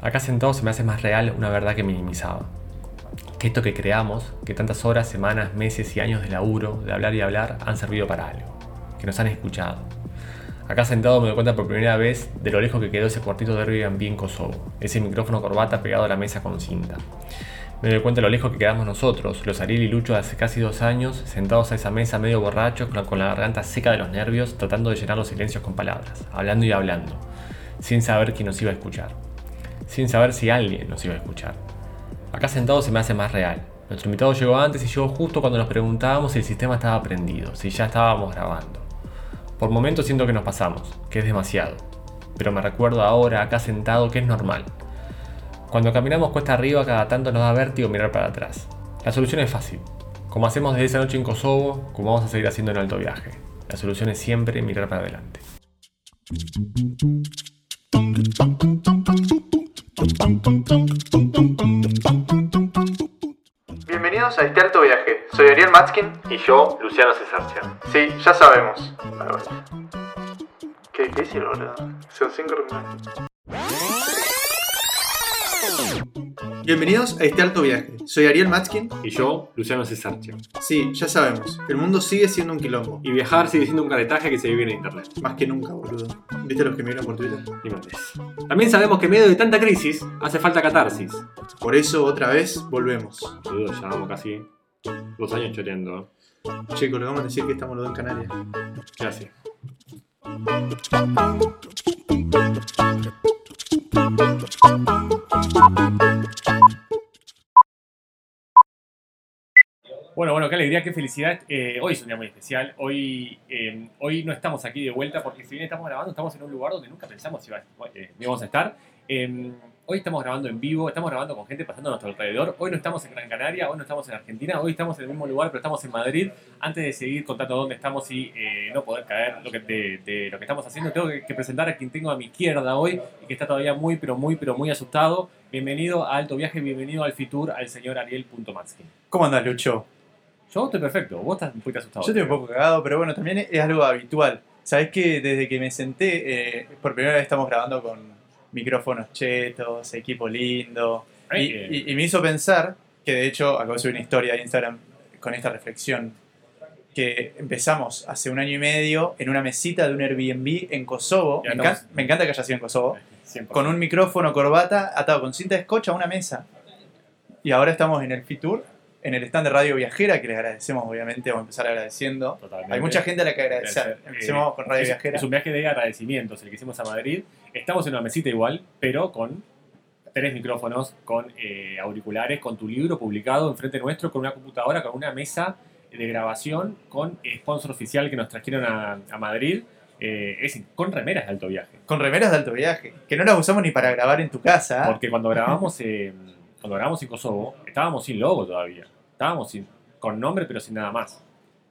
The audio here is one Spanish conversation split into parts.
Acá sentado se me hace más real una verdad que minimizaba. Que esto que creamos, que tantas horas, semanas, meses y años de laburo, de hablar y hablar, han servido para algo. Que nos han escuchado. Acá sentado me doy cuenta por primera vez de lo lejos que quedó ese cuartito de Airbnb en Kosovo. Ese micrófono corbata pegado a la mesa con cinta. Me doy cuenta de lo lejos que quedamos nosotros, los Ariel y Lucho hace casi dos años, sentados a esa mesa medio borrachos, con la garganta seca de los nervios, tratando de llenar los silencios con palabras, hablando y hablando, sin saber quién nos iba a escuchar, sin saber si alguien nos iba a escuchar. Acá sentado se me hace más real. Nuestro invitado llegó antes y llegó justo cuando nos preguntábamos si el sistema estaba prendido, si ya estábamos grabando. Por momentos siento que nos pasamos, que es demasiado, pero me recuerdo ahora, acá sentado, que es normal cuando caminamos cuesta arriba, cada tanto nos da vértigo mirar para atrás. La solución es fácil. Como hacemos desde esa noche en Kosovo, como vamos a seguir haciendo en alto viaje. La solución es siempre mirar para adelante. Bienvenidos a este alto viaje. Soy Ariel Matskin. Y yo, Luciano Cesarcia. Sí, ya sabemos. ¿Qué, qué hicieron ahora? Son cinco Bienvenidos a este alto viaje. Soy Ariel Matskin. Y yo, Luciano Cesarcio. Sí, ya sabemos. El mundo sigue siendo un quilombo. Y viajar sigue siendo un caretaje que se vive en internet. Más que nunca, boludo. ¿Viste los que me vieron por Twitter? Y También sabemos que en medio de tanta crisis hace falta catarsis. Por eso, otra vez, volvemos. Boludo, ya vamos casi dos años choreando. Chicos, le vamos a decir que estamos los dos en Canarias. ¿Qué hace? Bueno, bueno, qué alegría, qué felicidad. Eh, hoy es un día muy especial. Hoy, eh, hoy no estamos aquí de vuelta porque si bien estamos grabando, estamos en un lugar donde nunca pensamos si eh, íbamos a estar. Hoy estamos grabando en vivo, estamos grabando con gente pasando a nuestro alrededor. Hoy no estamos en Gran Canaria, hoy no estamos en Argentina, hoy estamos en el mismo lugar, pero estamos en Madrid. Antes de seguir contando dónde estamos y no poder caer lo que, de, lo que estamos haciendo, tengo que, presentar a quien tengo a mi izquierda hoy y que está todavía muy, pero muy, pero muy asustado. Bienvenido a Alto Viaje, bienvenido al Fitur, al señor Ariel.matsky. ¿Cómo andas, Lucho? Yo estoy perfecto, vos estás un poquito asustado. Yo estoy un poco cagado, pero bueno, también es algo habitual. Sabés que desde que me senté, eh, por primera vez estamos grabando con micrófonos chetos, equipo lindo, y, y, me hizo pensar, que de hecho acabo de subir una historia de Instagram con esta reflexión, que empezamos hace un año y medio en una mesita de un Airbnb en Kosovo, me, encanta, que haya sido en Kosovo, con un micrófono corbata atado con cinta de scotch a una mesa. Y ahora estamos en el Fitur en el stand de Radio Viajera, que les agradecemos, obviamente, vamos a empezar agradeciendo. Totalmente. Hay mucha gente a la que agradecer. Empecemos con Radio Viajera. Es un viaje de agradecimientos el que hicimos a Madrid. Estamos en una mesita igual, pero con tres micrófonos, con eh, auriculares, con tu libro publicado enfrente nuestro, con una computadora, con una mesa de grabación, con sponsor oficial que nos trajeron a, Madrid. Eh, es con remeras de alto viaje. Con remeras de alto viaje, que no las usamos ni para grabar en tu casa. Porque cuando grabamos... Cuando grabamos en Kosovo, estábamos sin logo todavía. Estábamos sin, con nombre, pero sin nada más.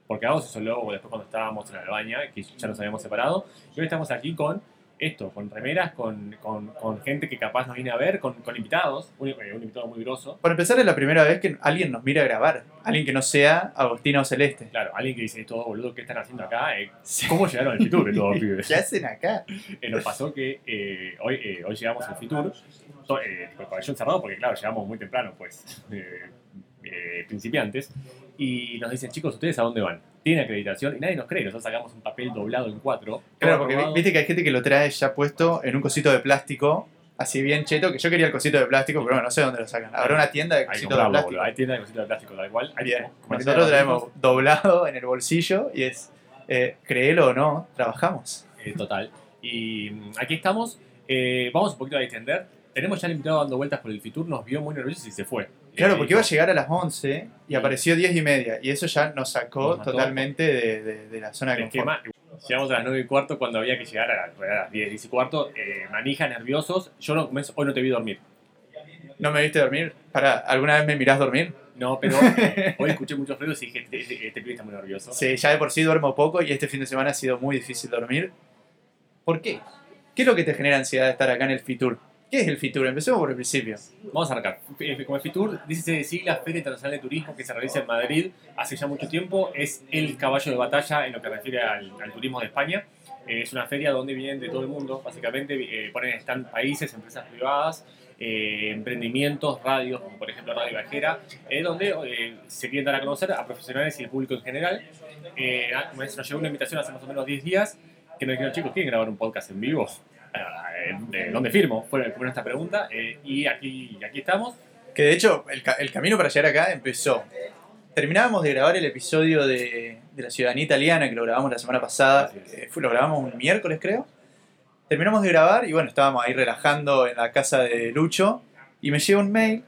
Porque se hizo logo después cuando estábamos en Albania, que ya nos habíamos separado. Y hoy estamos aquí con esto, con remeras, con, con, con gente que capaz nos viene a ver, con, con invitados, un, eh, un, invitado muy grosso. Para empezar, es la primera vez que alguien nos mira a grabar. Alguien que no sea Agostina o Celeste. Claro, alguien que dice, todo boludo, ¿qué están haciendo acá? Eh, ¿Cómo llegaron al Fitur todos pibes? ¿Qué hacen acá? Eh, nos pasó que eh, hoy, eh, hoy llegamos al Fitur, eh, con el pabellón cerrado, porque claro, llegamos muy temprano, pues, principiantes, y nos dicen, chicos, ¿ustedes a dónde van? Tienen acreditación y nadie nos cree. Nosotros sacamos un papel doblado en cuatro. Claro, porque viste que hay gente que lo trae ya puesto en un cosito de plástico, así bien cheto, que yo quería el cosito de plástico, pero bueno, no sé dónde lo sacan. Habrá una tienda de cositos de plástico. hay tienda de cositos de plástico, da igual. Bien. Nosotros traemos doblado en el bolsillo y es, eh, créelo o no, trabajamos. Eh, total. Y mm, aquí estamos. Eh, vamos un poquito a extender. Tenemos ya el invitado dando vueltas por el Fitur, nos vio muy nerviosos y se fue. Claro, porque iba a llegar a las 11 y apareció 10 y media. Y eso ya nos sacó totalmente de, la zona de confort. Llegamos a las 9 y cuarto cuando había que llegar a las 10, 10 y cuarto. Eh, manija, nerviosos. Yo no, hoy no te vi dormir. ¿No me viste dormir? ¿Alguna vez me mirás dormir? No, pero eh, hoy escuché muchos ruidos y dije, este, este, este, pibe está muy nervioso. Sí, ya de por sí duermo poco y este fin de semana ha sido muy difícil dormir. ¿Por qué? ¿Qué es lo que te genera ansiedad de estar acá en el Fitur? ¿Qué es el FITUR? Empecemos por el principio. Vamos a arrancar. Eh, como el FITUR dice sigla Feria Internacional de Turismo que se realiza en Madrid hace ya mucho tiempo. Es el caballo de batalla en lo que refiere al, turismo de España. Eh, es una feria donde vienen de todo el mundo, básicamente eh, ponen están países, empresas privadas eh, emprendimientos, radios, como por ejemplo Radio Viajera, eh, donde eh, se quieren dar a conocer a profesionales y al público en general. Nos llegó una invitación hace más o menos 10 días que nos dijeron, chicos, ¿quieren grabar un podcast en vivo? ¿Dónde firmo? Fue esta pregunta y aquí, aquí estamos. Que de hecho, el, el camino para llegar acá empezó terminábamos de grabar el episodio de, de, La Ciudadanía Italiana, que lo grabamos la semana pasada. fue, lo grabamos un miércoles, creo. Terminamos de grabar y bueno, estábamos ahí relajando en la casa de Lucho y me llega un mail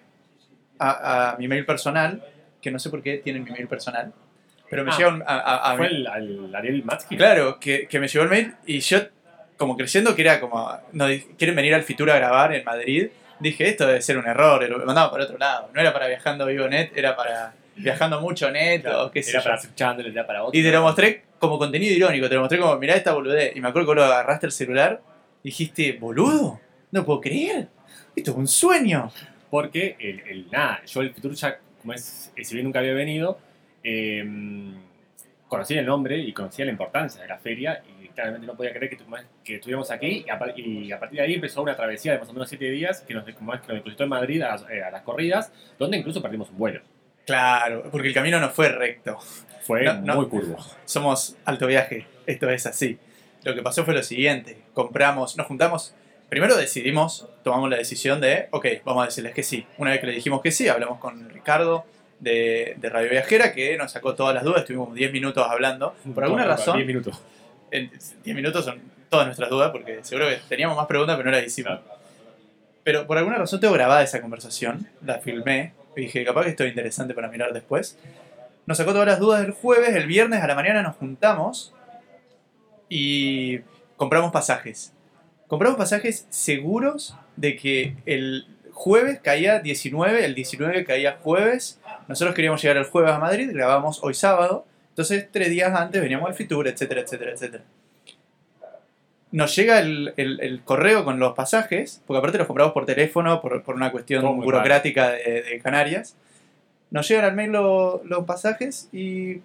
a, mi mail personal, que no sé por qué tienen mi mail personal, pero me ah, llega un, a, ¿Fue el, al Ariel Matsky? Claro, que, que, me llegó el mail y yo, como creyendo que era como, no, quieren venir al Fitur a grabar en Madrid, dije, esto debe ser un error, lo mandaba por otro lado. No era para Viajando Vivo Net, era para Viajando Mucho Net o qué sé Era para ya para otro. Y te lo mostré como contenido irónico, te lo mostré como, mirá esta boludez. Y me acuerdo que lo agarraste el celular dijiste, boludo, no puedo creer, esto es un sueño. Porque, el, el nada, yo el Future ya, como es, si bien nunca había venido, eh, conocía el nombre y conocía la importancia de la feria y claramente no podía creer que, que estuviéramos aquí y a, partir de ahí empezó una travesía de más o menos siete días que nos, como es, que nos depositó en Madrid a, eh, a, las corridas, donde incluso perdimos un vuelo. Claro, porque el camino no fue recto. Fue muy curvo. Somos alto viaje, esto es así lo que pasó fue lo siguiente. Compramos, nos juntamos. Primero decidimos, tomamos la decisión de, ok, vamos a decirles que sí. Una vez que le dijimos que sí, hablamos con Ricardo de, Radio Viajera, que nos sacó todas las dudas. Estuvimos 10 minutos hablando. Por alguna razón. 10 minutos. 10 minutos son todas nuestras dudas, porque seguro que teníamos más preguntas, pero no las hicimos. Pero por alguna razón tengo grabada esa conversación, la filmé, dije, capaz que esto es interesante para mirar después. Nos sacó todas las dudas el jueves, el viernes a la mañana nos juntamos y compramos pasajes. Compramos pasajes seguros de que el jueves caía 19, el 19 caía jueves. Nosotros queríamos llegar el jueves a Madrid, grabamos hoy sábado. Entonces, tres días antes veníamos al Fitur, etcétera, etcétera, etcétera. Nos llega el, correo con los pasajes, porque aparte los compramos por teléfono, por, una cuestión burocrática de, Canarias. Nos llegan al mail los pasajes y,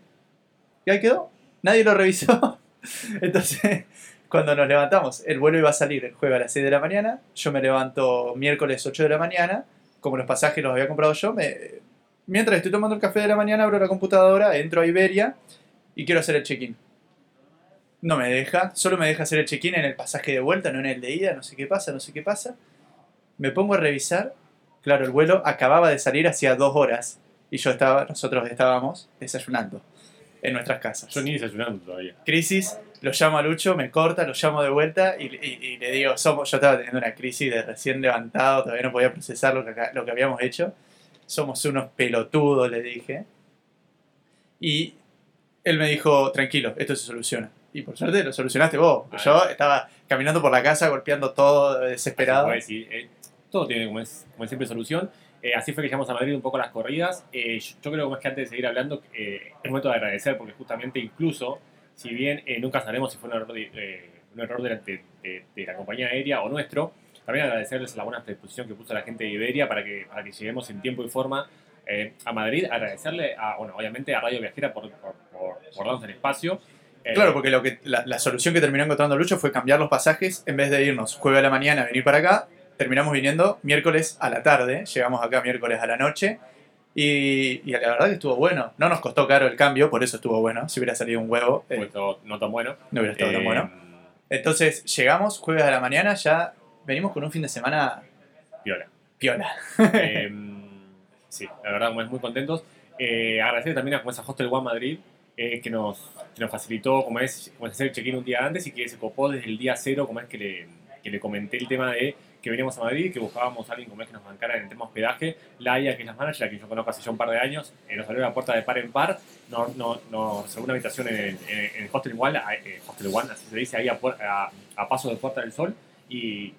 y ahí quedó. Nadie lo revisó. Entonces, cuando nos levantamos, el vuelo iba a salir el jueves a las 6 de la mañana, yo me levanto miércoles 8 de la mañana, como los pasajes los había comprado yo, me, mientras estoy tomando el café de la mañana, abro la computadora, entro a Iberia y quiero hacer el check-in. No me deja, solo me deja hacer el check-in en el pasaje de vuelta, no en el de ida, no sé qué pasa, no sé qué pasa. Me pongo a revisar, claro, el vuelo acababa de salir hacía dos horas y yo estaba, nosotros estábamos desayunando en nuestras casas. Yo ni desayunando todavía. Crisis, lo llamo a Lucho, me corta, lo llamo de vuelta y, le digo, somos, yo estaba teniendo una crisis de recién levantado, todavía no podía procesar lo que, lo que habíamos hecho. Somos unos pelotudos, le dije. Y él me dijo, tranquilo, esto se soluciona. Y por suerte lo solucionaste vos. Yo estaba caminando por la casa, golpeando todo, desesperado. Eh, todo tiene como, es, como siempre solución. Eh, así fue que llegamos a Madrid un poco las corridas. Eh, yo, creo que más que antes de seguir hablando, es momento de agradecer porque justamente incluso, si bien nunca sabemos si fue un error, de, un error de, la compañía aérea o nuestro, también agradecerles la buena predisposición que puso la gente de Iberia para que, para que lleguemos en tiempo y forma a Madrid. Agradecerle, a, bueno, obviamente a Radio Viajera por, por, darnos el espacio. Claro, porque lo que, la, la, solución que terminó encontrando Lucho fue cambiar los pasajes en vez de irnos jueves a la mañana a venir para acá, terminamos viniendo miércoles a la tarde, llegamos acá miércoles a la noche y, y, la verdad que estuvo bueno. No nos costó caro el cambio, por eso estuvo bueno. Si hubiera salido un huevo... Eh, no tan bueno. No hubiera estado tan bueno. Eh, Entonces llegamos jueves a la mañana, ya venimos con un fin de semana... Piola. Piola. Eh, sí, la verdad, muy contentos. agradecer también a Comesa Hostel One Madrid, que, nos, nos facilitó como es, como es hacer el check-in un día antes y que se copó desde el día cero, como es que le, que le comenté el tema de que veníamos a Madrid, que buscábamos a alguien como es que nos bancara en el tema hospedaje. Laia, que es la manager, a quien yo conozco hace ya un par de años, eh, nos abrió la puerta de par en par, nos, no, reservó una habitación en en Hostel One, eh, Hostel One, así se dice, ahí a, a, paso de Puerta del Sol. Y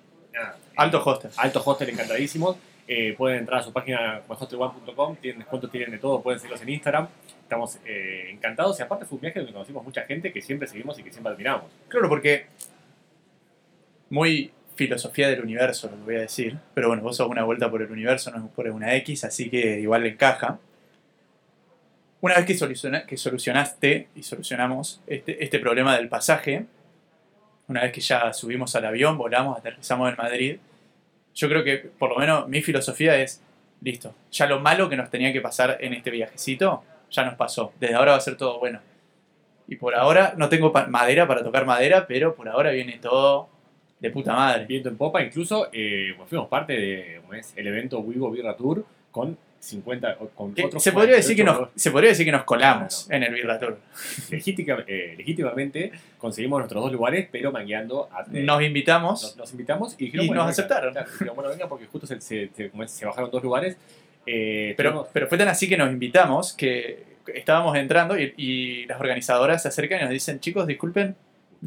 Alto hostel. Alto hostel, encantadísimos. Eh, pueden entrar a su página hostelone.com, tienen descuentos, tienen de todo, pueden seguirlos en Instagram. Estamos encantados y aparte fue un viaje donde conocimos mucha gente que siempre seguimos y que siempre admiramos. Claro, porque muy filosofía del universo, lo que voy a decir. Pero bueno, vos sos una vuelta por el universo, no es por una X, así que igual le encaja. Una vez que, que solucionaste y solucionamos este, este, problema del pasaje, una vez que ya subimos al avión, volamos, aterrizamos en Madrid, yo creo que por lo menos mi filosofía es, listo, ya lo malo que nos tenía que pasar en este viajecito, ya nos pasó. Desde ahora va a ser todo bueno. Y por ahora no tengo madera para tocar madera, pero por ahora viene todo de puta madre. Viento en popa, incluso eh, fuimos parte del el evento Wigo Birra Tour con 50 con otros se podría decir que nos se podría decir que nos colamos en el Birra Tour. Eh, legítimamente conseguimos nuestros dos lugares, pero mangueando nos invitamos nos, invitamos y, nos aceptaron. bueno, venga porque justo se, se, bajaron dos lugares. Eh, pero, pero fue tan así que nos invitamos que estábamos entrando y, las organizadoras se acercan y nos dicen, chicos, disculpen,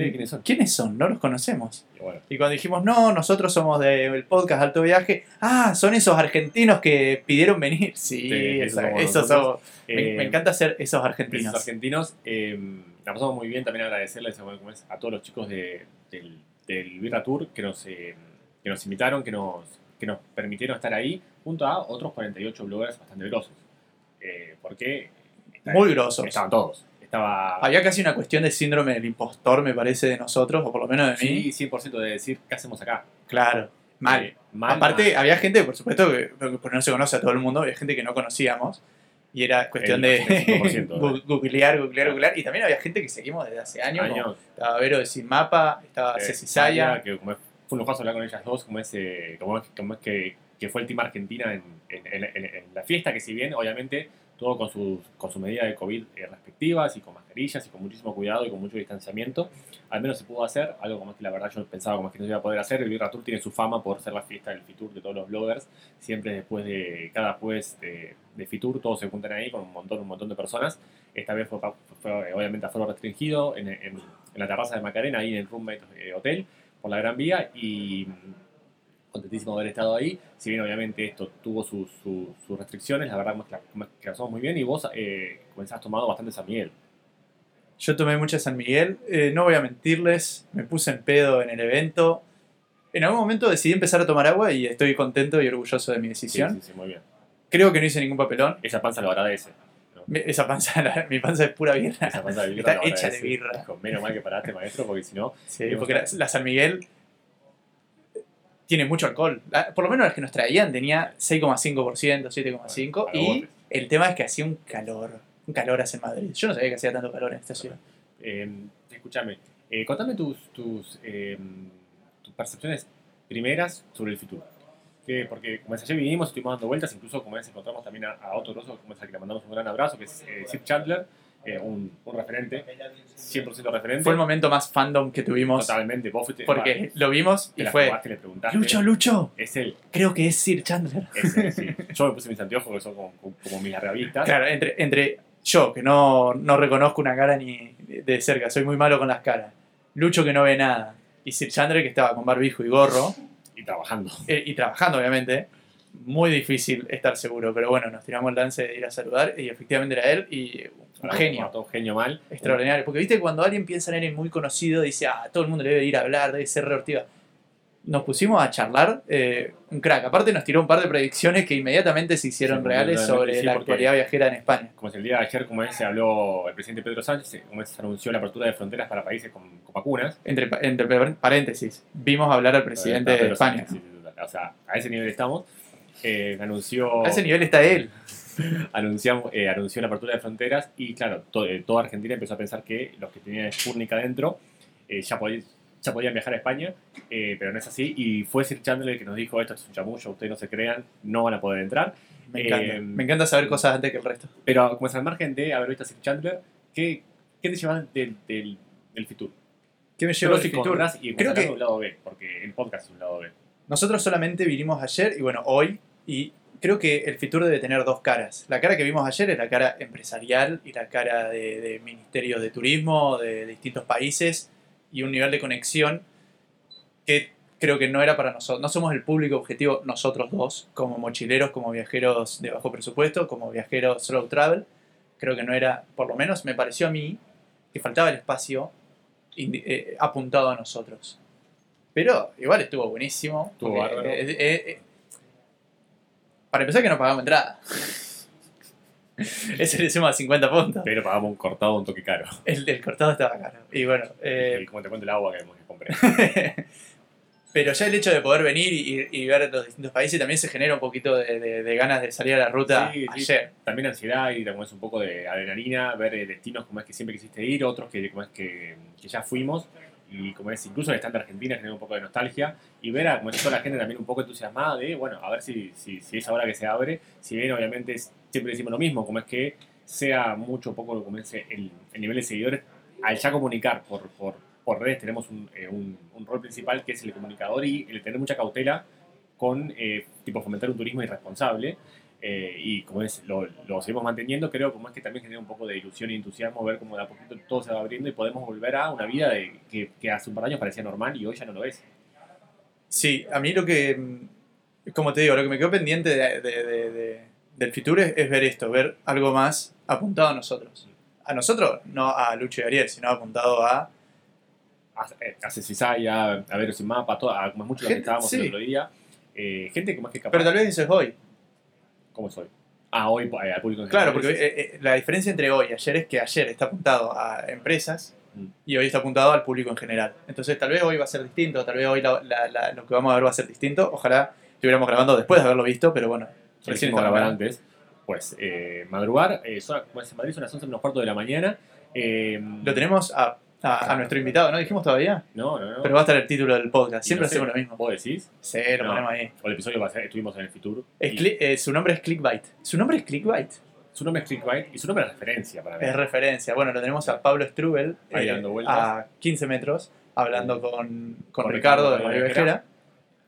¿quiénes son? ¿Quiénes son? No los conocemos. Y, cuando dijimos, no, nosotros somos del podcast Alto Viaje, ah, son esos argentinos que pidieron venir. Sí, esos somos. me, eh, encanta ser esos argentinos. Esos argentinos, eh, la pasamos muy bien, también agradecerles a todos los chicos del, del Birra Tour que nos, eh, que nos invitaron, que nos, que nos permitieron estar ahí, junto a otros 48 bloggers bastante grosos. Eh, porque muy grosos. Estaban todos. Estaba... Había casi una cuestión de síndrome del impostor, me parece, de nosotros, o por lo menos de mí. Sí, 100% de decir, ¿qué hacemos acá? Claro, mal. Eh, Aparte, había gente, por supuesto, que porque no se conoce a todo el mundo, había gente que no conocíamos. Y era cuestión de googlear, googlear, googlear. Y también había gente que seguimos desde hace años. estaba Vero de Sin Mapa, estaba eh, Ceci Saya. Que como fue un lujo hablar con ellas dos, como es, como es, que, que, fue el Team Argentina en, en, la fiesta, que si bien obviamente todo con, sus, con su medida de COVID eh, respectivas y con mascarillas y con muchísimo cuidado y con mucho distanciamiento. Al menos se pudo hacer, algo como que la verdad yo pensaba como que no se iba a poder hacer. El Birra Tour tiene su fama por ser la fiesta del Fitur de todos los bloggers. Siempre después de cada jueves de, de Fitur todos se juntan ahí con un montón, un montón de personas. Esta vez fue, obviamente a foro restringido en, en, la terraza de Macarena, ahí en el Roommate eh, Hotel, por la Gran Vía y contentísimo de haber estado ahí. Si bien obviamente esto tuvo sus, restricciones, la verdad que la pasamos muy bien y vos eh, comenzás tomando bastante San Miguel. Yo tomé mucha San Miguel, eh, no voy a mentirles, me puse en pedo en el evento. En algún momento decidí empezar a tomar agua y estoy contento y orgulloso de mi decisión. Sí, sí, muy bien. Creo que no hice ningún papelón. Esa panza lo agradece. Esa panza, mi panza es pura birra. Esa panza de birra Está hecha de birra. menos mal que paraste, maestro, porque si no. Sí, porque la, San Miguel tiene mucho alcohol. Por lo menos las que nos traían tenía 6,5%, 7,5%. y el tema es que hacía un calor. Un calor hace Madrid. Yo no sabía que hacía tanto calor en esta ciudad. Em, escúchame, eh, contame tus, tus, em, tus, percepciones primeras sobre el futuro. Que, porque como es ayer vinimos, estuvimos dando vueltas, incluso como es encontramos también a, otro grosso, como es al que le mandamos un gran abrazo, que es eh, Sip Chandler eh, un, un, referente, 100% referente. Fue el momento más fandom que tuvimos. Totalmente, vos Porque lo vimos y fue. Lucho, Lucho. Es él. Creo que es Sir Chandler. Es él, sí. Yo me puse mis anteojos, que son como, como mis revistas. Claro, entre, entre yo, que no, no reconozco una cara ni de cerca, soy muy malo con las caras. Lucho, que no ve nada. Y Sir Chandler, que estaba con barbijo y gorro. Y trabajando. Eh, y trabajando, obviamente muy difícil estar seguro, pero bueno, nos tiramos el lance de ir a saludar y efectivamente era él y un genio. Un genio mal. Extraordinario. Porque viste, cuando alguien piensa en él muy conocido, dice, ah, todo el mundo debe ir a hablar, debe ser reortiva. Nos pusimos a charlar, eh, un crack. Aparte nos tiró un par de predicciones que inmediatamente se hicieron reales sobre la actualidad viajera en España. Como es el día de ayer, como se habló el presidente Pedro Sánchez, como se anunció la apertura de fronteras para países con, vacunas. Entre, entre paréntesis, vimos hablar al presidente de España. o sea, a ese nivel estamos. Eh, anunció... A ese nivel está él. anunciamos, eh, anunció la apertura de fronteras y claro, eh, toda Argentina empezó a pensar que los que tenían Sputnik adentro eh, ya, ya podían viajar a España, pero no es así. Y fue Sir Chandler el que nos dijo, esto es un chamullo, ustedes no se crean, no van a poder entrar. Me encanta, me encanta saber cosas antes que el resto. Pero como es al margen de haber visto a Sir Chandler, ¿qué, qué te llevas del, del, del Fitur? ¿Qué me llevas del Fitur? Y Creo que un lado B, porque el podcast es un lado B. Nosotros solamente vinimos ayer y bueno, hoy, y creo que el Fitur debe tener dos caras. La cara que vimos ayer es la cara empresarial y la cara de, ministerios de turismo de, distintos países y un nivel de conexión que creo que no era para nosotros. No somos el público objetivo nosotros dos, como mochileros, como viajeros de bajo presupuesto, como viajeros slow travel. Creo que no era, por lo menos me pareció a mí, que faltaba el espacio eh, apuntado a nosotros. Pero igual estuvo buenísimo. Estuvo bárbaro. Eh, eh, para empezar que no pagamos entrada. Ese le hicimos a 50 puntos. Pero pagamos un cortado un toque caro. El, cortado estaba caro. Y bueno. Eh, como te cuento el agua que, que compré. Pero ya el hecho de poder venir y, ver los distintos países también se genera un poquito de, ganas de salir a la ruta sí, ayer. También ansiedad y como es un poco de adrenalina, ver eh, destinos como es que siempre quisiste ir, otros que como es que, ya fuimos y como es incluso el stand de Argentina genera un poco de nostalgia y ver a como es toda la gente también un poco entusiasmada de bueno a ver si, si, si es ahora que se abre si bien obviamente siempre decimos lo mismo como es que sea mucho poco como es el, el nivel de seguidores al ya comunicar por, por por redes tenemos eh, un, un, rol principal que es el comunicador y el tener mucha cautela con eh, tipo fomentar un turismo irresponsable. Eh, y como es, lo, lo, seguimos manteniendo, creo como es que también genera un poco de ilusión y entusiasmo ver cómo de a poquito todo se va abriendo y podemos volver a una vida de, que, que, hace un par de años parecía normal y hoy ya no lo es. Sí, a mí lo que, mm, como te digo, lo que me quedó pendiente de, de, del futuro es, es, ver esto, ver algo más apuntado a nosotros. A nosotros, no a Lucho y Ariel, sino apuntado a a Cisaya, a ver sin mapa, a, como mucho lo que estábamos el otro día. Eh, gente como es que capaz. Pero tal vez dices hoy. ¿Cómo soy? Ah, hoy eh, al público en general. Claro, porque eh, la diferencia entre hoy y ayer es que ayer está apuntado a empresas mm. y hoy está apuntado al público en general. Entonces, tal vez hoy va a ser distinto, tal vez hoy lo que vamos a ver va a ser distinto. Ojalá estuviéramos grabando después de haberlo visto, pero bueno, recién grabar antes. Pues, madrugar, son, pues, en Madrid son las 11 menos cuarto de la mañana. lo tenemos a a, nuestro invitado, ¿no dijimos todavía? No, no, no. Pero va a estar el título del podcast. Siempre hacemos lo mismo. ¿Vos decís? Sí, lo ponemos ahí. O el episodio a ser, estuvimos en el futuro. Eh, su nombre es Clickbait. ¿Su nombre es Clickbait? Su nombre es Clickbait y su nombre es referencia para mí. Es referencia. Bueno, lo tenemos a Pablo Strubel eh, a 15 metros hablando con, con, Ricardo, de Mario Vejera.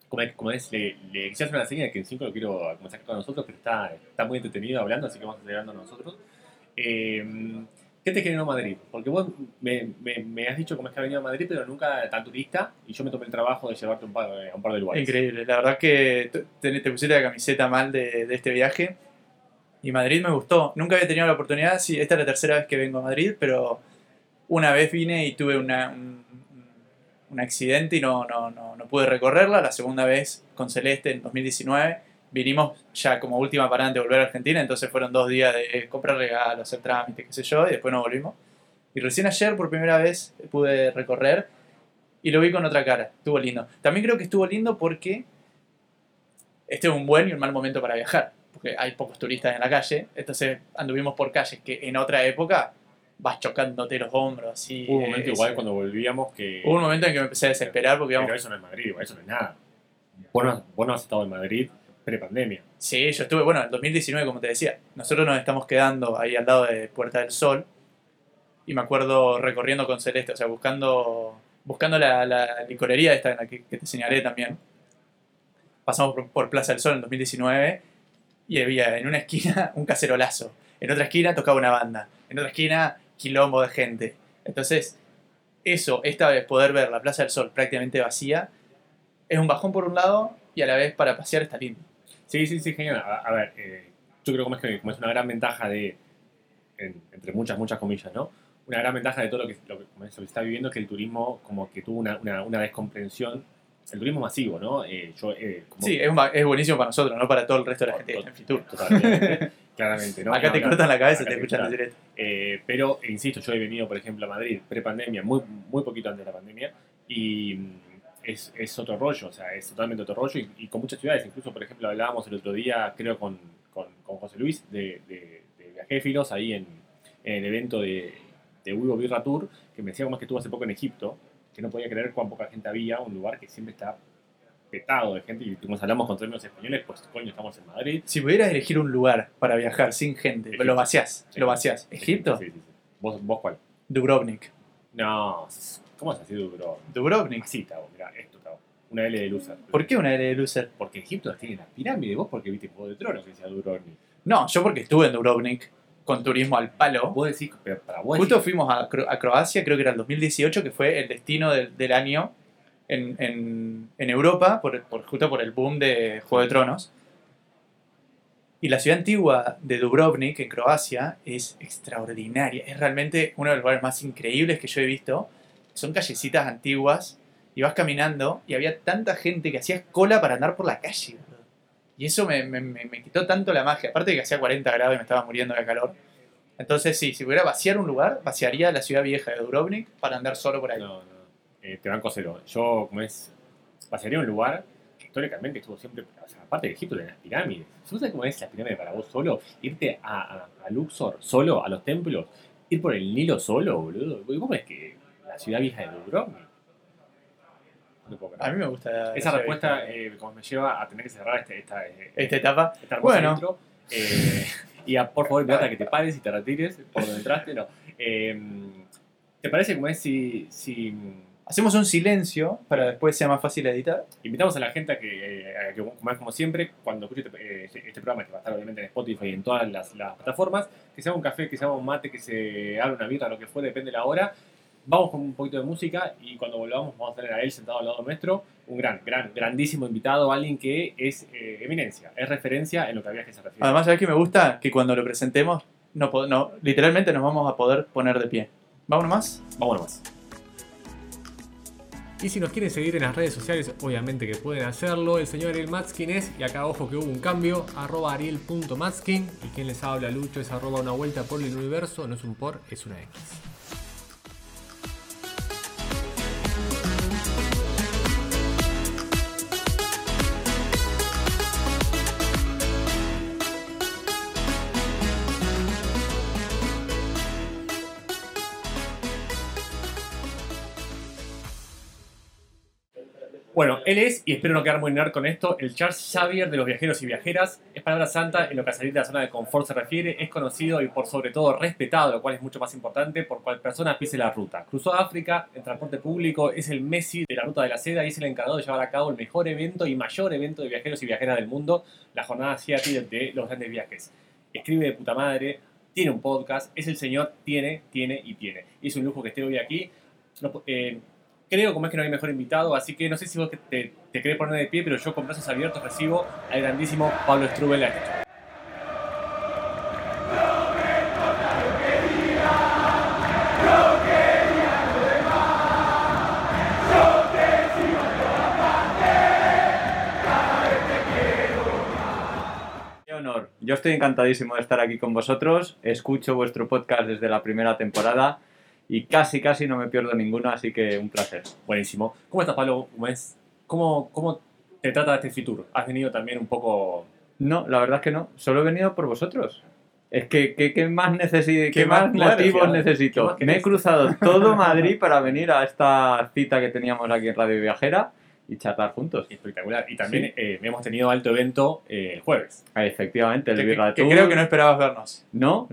Como, como es, le, le quisiera una señal que en 5 lo quiero comenzar con nosotros, pero está, está muy entretenido hablando, así que vamos a seguir hablando nosotros. Eh, ¿Qué te generó Madrid? Porque vos me, has dicho cómo es que has venido a Madrid, pero nunca tan turista, y yo me tomé el trabajo de llevarte un par, a un par de lugares. Increíble, la verdad que te, te pusiste la camiseta mal de, de, este viaje, y Madrid me gustó. Nunca había tenido la oportunidad, sí, esta es la tercera vez que vengo a Madrid, pero una vez vine y tuve una, un, un, accidente y no, no, no, no pude recorrerla, la segunda vez con Celeste en 2019 vinimos ya como última parada antes de volver a Argentina, entonces fueron dos días de comprar regalos, hacer trámites, qué sé yo, y después nos volvimos. Y recién ayer por primera vez pude recorrer y lo vi con otra cara, estuvo lindo. También creo que estuvo lindo porque este es un buen y un mal momento para viajar, porque hay pocos turistas en la calle, entonces anduvimos por calles que en otra época vas chocándote los hombros así. Hubo un momento igual cuando volvíamos que... Hubo un momento en que me empecé a desesperar porque íbamos... Pero eso no es Madrid, eso no es nada. Vos vos no has estado en Madrid Pre-pandemia. Sí, yo estuve, bueno, en 2019, como te decía, nosotros nos estamos quedando ahí al lado de Puerta del Sol y me acuerdo recorriendo con Celeste, o sea, buscando, buscando la, la licorería esta que, te señalé también. Pasamos por, Plaza del Sol en 2019 y había en una esquina un cacerolazo, en otra esquina tocaba una banda, en otra esquina quilombo de gente. Entonces, eso, esta vez poder ver la Plaza del Sol prácticamente vacía, es un bajón por un lado y a la vez para pasear está lindo. Sí, sí, sí, genial. A, ver, eh, yo creo que, como es una gran ventaja de, entre muchas, muchas comillas, ¿no? Una gran ventaja de todo lo que, lo que, se está viviendo es que el turismo como que tuvo una, una, descomprensión el turismo masivo, ¿no? Eh, yo, eh, sí, es, es, buenísimo para nosotros, no para todo el resto de la gente en Fitur. Totalmente, claramente, ¿no? Acá te cortan la cabeza y te escuchan en directo. pero, insisto, yo he venido, por ejemplo, a Madrid pre-pandemia, muy, muy poquito antes de la pandemia, y es, es, otro rollo, o sea, es totalmente otro rollo y, con muchas ciudades, incluso por ejemplo hablábamos el otro día, creo con, con, con José Luis de, de, de Viajéfilos, ahí en, en, el evento de, de Hugo Birra Tour, que me decía es que estuvo hace poco en Egipto, que no podía creer cuán poca gente había, un lugar que siempre está petado de gente y como hablamos con términos españoles, pues coño, estamos en Madrid. Si pudieras elegir un lugar para viajar sin gente, lo vaciás, lo vaciás. ¿Egipto? Sí, sí, sí. ¿Vos, ¿Vos cuál? Dubrovnik. No, ¿Cómo es así Dubrovnik? Dubrovnik. Sí, Tavo, mira, esto, Tavo. Una L de loser. ¿Por qué una L de loser? Porque Egipto tiene la pirámide. Vos porque viste Juego de Tronos que decía Dubrovnik. No, yo porque estuve en Dubrovnik con turismo al palo. Vos decís, pero para vos. Justo fuimos a, Croacia, creo que era el 2018, que fue el destino del, año en, en, en Europa, por, por, justo por el boom de Juego de Tronos. Y la ciudad antigua de Dubrovnik, en Croacia, es extraordinaria. Es realmente uno de los lugares más increíbles que yo he visto son callecitas antiguas y vas caminando y había tanta gente que hacía cola para andar por la calle. Y eso me, me, me, quitó tanto la magia. Aparte de que hacía 40 grados y me estaba muriendo de calor. Entonces, sí, si pudiera vaciar un lugar, vaciaría la ciudad vieja de Dubrovnik para andar solo por ahí. No, no. Eh, te banco cero. Yo, como es. pasaría un lugar que históricamente estuvo siempre, o sea, aparte de Egipto, de las pirámides. ¿Sabes cómo es la pirámide para vos solo? Irte a, a, Luxor solo, a los templos, ir por el Nilo solo, boludo. ¿Cómo es que la ciudad vieja de Dubrovnik? a mí me gusta. Esa respuesta eh, como me lleva a tener que cerrar este, esta, eh, esta etapa. Esta bueno. Eh, y a, por favor, a que te pares y te retires por donde entraste. No. ¿Te parece como es si, si Hacemos un silencio para después sea más fácil editar. Invitamos a la gente a que, a que como, como siempre, cuando escuche este, este, este, programa, que va a estar obviamente en Spotify y en todas las, las, plataformas, que se haga un café, que se haga un mate, que se haga una birra, lo que fuera, depende de la hora. Vamos con un poquito de música y cuando volvamos vamos a tener a él sentado al lado nuestro, un gran, gran, grandísimo invitado, alguien que es eh, eminencia, es referencia en lo que había que se refiere. Además, ¿sabes que me gusta? Que cuando lo presentemos, no, no, literalmente nos vamos a poder poner de pie. ¿Vámonos más? Vámonos más. Y si nos quieren seguir en las redes sociales, obviamente que pueden hacerlo. El señor Ariel Matskin es, y acá ojo que hubo un cambio, arroba ariel.matskin. Y quien les habla, Lucho, es arroba una vuelta por el universo. No es un por, es una X. Bueno, él es, y espero no quedar muy nerd con esto, el Charles Xavier de los viajeros y viajeras. Es palabra santa en lo que a salir de la zona de confort se refiere. Es conocido y por sobre todo respetado, lo cual es mucho más importante, por cual persona pise la ruta. Cruzó África en transporte público, es el Messi de la ruta de la seda y es el encargado de llevar a cabo el mejor evento y mayor evento de viajeros y viajeras del mundo, la jornada asiática de los grandes viajes. Escribe de puta madre, tiene un podcast, es el señor, tiene, tiene y tiene. Es un lujo que esté hoy aquí. Eh, creo como es que no hay mejor invitado, así que no sé si vos te, te querés poner de pie, pero yo con brazos abiertos recibo al grandísimo Pablo Strubel. Honor. Yo estoy encantadísimo de estar aquí con vosotros. Escucho vuestro podcast desde la primera temporada y casi, casi no me pierdo ninguno, así que un placer. Buenísimo. ¿Cómo estás, Pablo? ¿Cómo, cómo te trata este futuro? ¿Has venido también un poco...? No, la verdad es que no. Solo he venido por vosotros. Es que, ¿qué, más, necesito? ¿Qué, más, motivos necesito? me he cruzado todo Madrid para venir a esta cita que teníamos aquí en Radio Viajera y charlar juntos. Espectacular. Y también eh, hemos tenido alto evento eh, el jueves. Ah, efectivamente, el que, que creo que no esperabas vernos. No,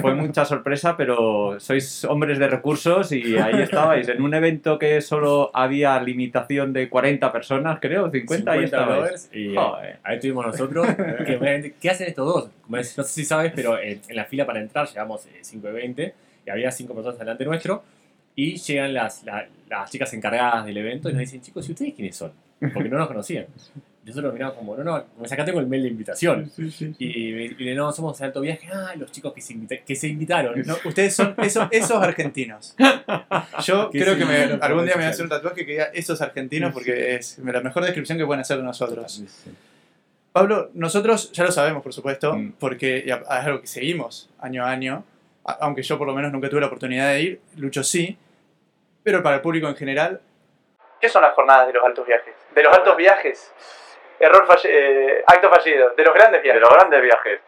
fue mucha sorpresa, pero sois hombres de recursos y ahí estabais. En un evento que solo había limitación de 40 personas, creo, 50, ahí estabais. Y ahí estuvimos nosotros. ¿Qué hacen estos dos? No sé si sabes, pero en, la fila para entrar llegamos 5 de 20 y había 5 personas delante nuestro. Y llegan las, las, chicas encargadas del evento y nos dicen, chicos, ¿y ustedes quiénes son? Porque no nos conocían. Nosotros miramos como, no, no, me sacaste con el mail de invitación. Y, y, no, somos de alto viaje. Ah, los chicos que se, que se invitaron. ustedes son esos, esos argentinos. Yo creo que algún día me voy a hacer un tatuaje que diga esos argentinos porque es la mejor descripción que pueden hacer de nosotros. Pablo, nosotros ya lo sabemos, por supuesto, mm. porque es algo que seguimos año a año aunque yo por lo menos nunca tuve la oportunidad de ir, Lucho sí, pero para el público en general. ¿Qué son las jornadas de los altos viajes? De los altos viajes. Error eh, acto fallido. De los grandes viajes. De los grandes viajes.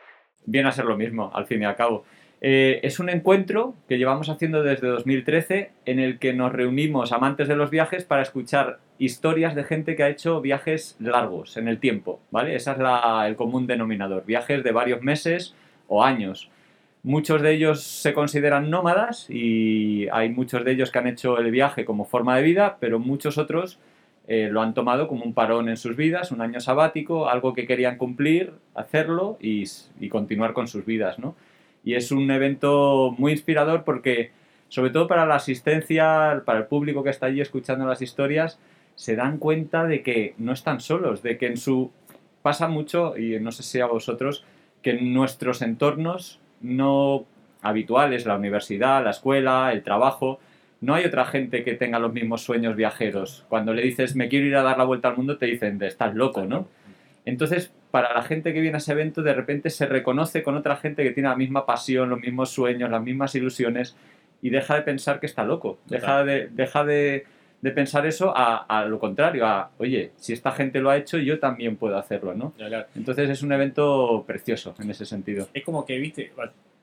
Viene a ser lo mismo, al fin y al cabo. Eh, es un encuentro que llevamos haciendo desde 2013 en el que nos reunimos amantes de los viajes para escuchar historias de gente que ha hecho viajes largos en el tiempo, ¿vale? Ese es el común denominador, viajes de varios meses o años. Muchos de ellos se consideran nómadas y hay muchos de ellos que han hecho el viaje como forma de vida, pero muchos otros eh, lo han tomado como un parón en sus vidas, un año sabático, algo que querían cumplir, hacerlo y, continuar con sus vidas. ¿no? Y es un evento muy inspirador porque, sobre todo para la asistencia, para el público que está allí escuchando las historias, se dan cuenta de que no están solos, de que en su... pasa mucho, y no sé si a vosotros, que en nuestros entornos no habituales, la universidad, la escuela, el trabajo, no hay otra gente que tenga los mismos sueños viajeros. Cuando le dices, me quiero ir a dar la vuelta al mundo, te dicen, estás loco, ¿no? Entonces, para la gente que viene a ese evento, de repente se reconoce con otra gente que tiene la misma pasión, los mismos sueños, las mismas ilusiones, y deja de pensar que está loco. Deja de, deja de, de pensar eso a, lo contrario, a, oye, si esta gente lo ha hecho, yo también puedo hacerlo, ¿no? Entonces es un evento precioso en ese sentido. Es como que, viste,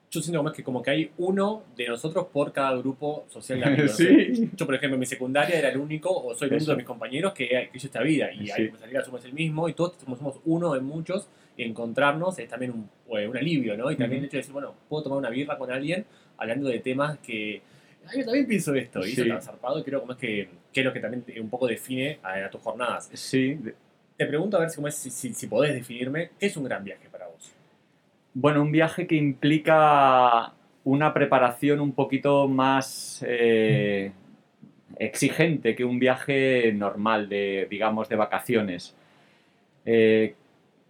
yo siento como que, como que hay uno de nosotros por cada grupo social de amigos. sí. Yo, por ejemplo, en mi secundaria era el único, o soy el único de mis compañeros que, hizo esta vida. Y ahí pues, somos el mismo, y todos somos, uno de muchos, y encontrarnos es también un, pues, un alivio, ¿no? Y también el hecho de decir, bueno, puedo tomar una birra con alguien hablando de temas que yo también pienso esto, y eso está zarpado, y creo como es que, que, es lo que también un poco define a, tus jornadas. Sí. Te pregunto a ver si, si, si, podés definirme, ¿qué es un gran viaje para vos? Bueno, un viaje que implica una preparación un poquito más eh, exigente que un viaje normal, de, digamos, de vacaciones. Eh,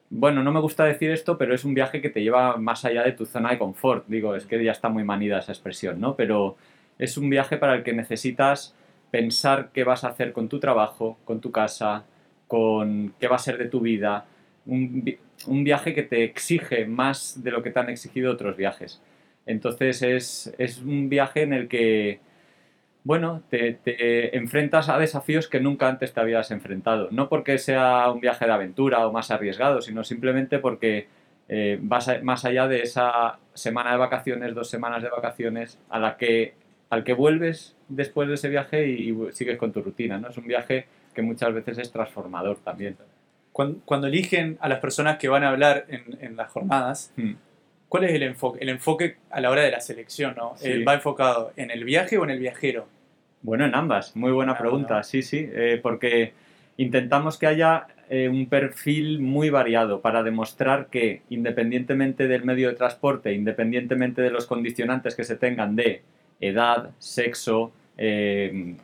bueno, no me gusta decir esto, pero es un viaje que te lleva más allá de tu zona de confort. Digo, es que ya está muy manida esa expresión, ¿no? Pero es un viaje para el que necesitas pensar qué vas a hacer con tu trabajo, con tu casa, con qué va a ser de tu vida. Un, viaje que te exige más de lo que te han exigido otros viajes. Entonces es, un viaje en el que, bueno, te, enfrentas a desafíos que nunca antes te habías enfrentado. No porque sea un viaje de aventura o más arriesgado, sino simplemente porque eh, vas más allá de esa semana de vacaciones, dos semanas de vacaciones, a la que al que vuelves después de ese viaje y, sigues con tu rutina, ¿no? Es un viaje que muchas veces es transformador también. Cuando, eligen a las personas que van a hablar en, las jornadas, hmm. ¿cuál es el enfoque? El enfoque a la hora de la selección, ¿no? Eh, ¿Va enfocado en el viaje o en el viajero? Bueno, en ambas. Muy buena pregunta, sí, sí. Eh, porque intentamos que haya eh, un perfil muy variado para demostrar que independientemente del medio de transporte, independientemente de los condicionantes que se tengan de edad, sexo, eh,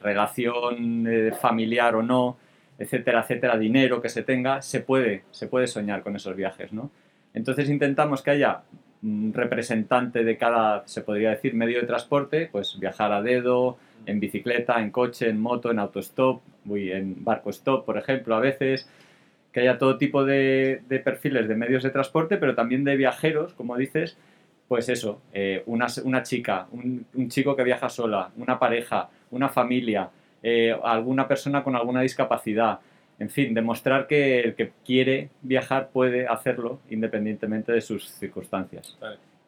relación eh, familiar o no, etcétera, etcétera, dinero que se tenga, se puede, se puede soñar con esos viajes, ¿no? Entonces intentamos que haya un representante de cada, se podría decir, medio de transporte, pues viajar a dedo, en bicicleta, en coche, en moto, en autostop, en barco stop, por ejemplo, a veces, que haya todo tipo de, de perfiles de medios de transporte, pero también de viajeros, como dices, pues eso, eh, una, chica, un, chico que viaja sola, una pareja, una familia, eh, alguna persona con alguna discapacidad. En fin, demostrar que el que quiere viajar puede hacerlo independientemente de sus circunstancias.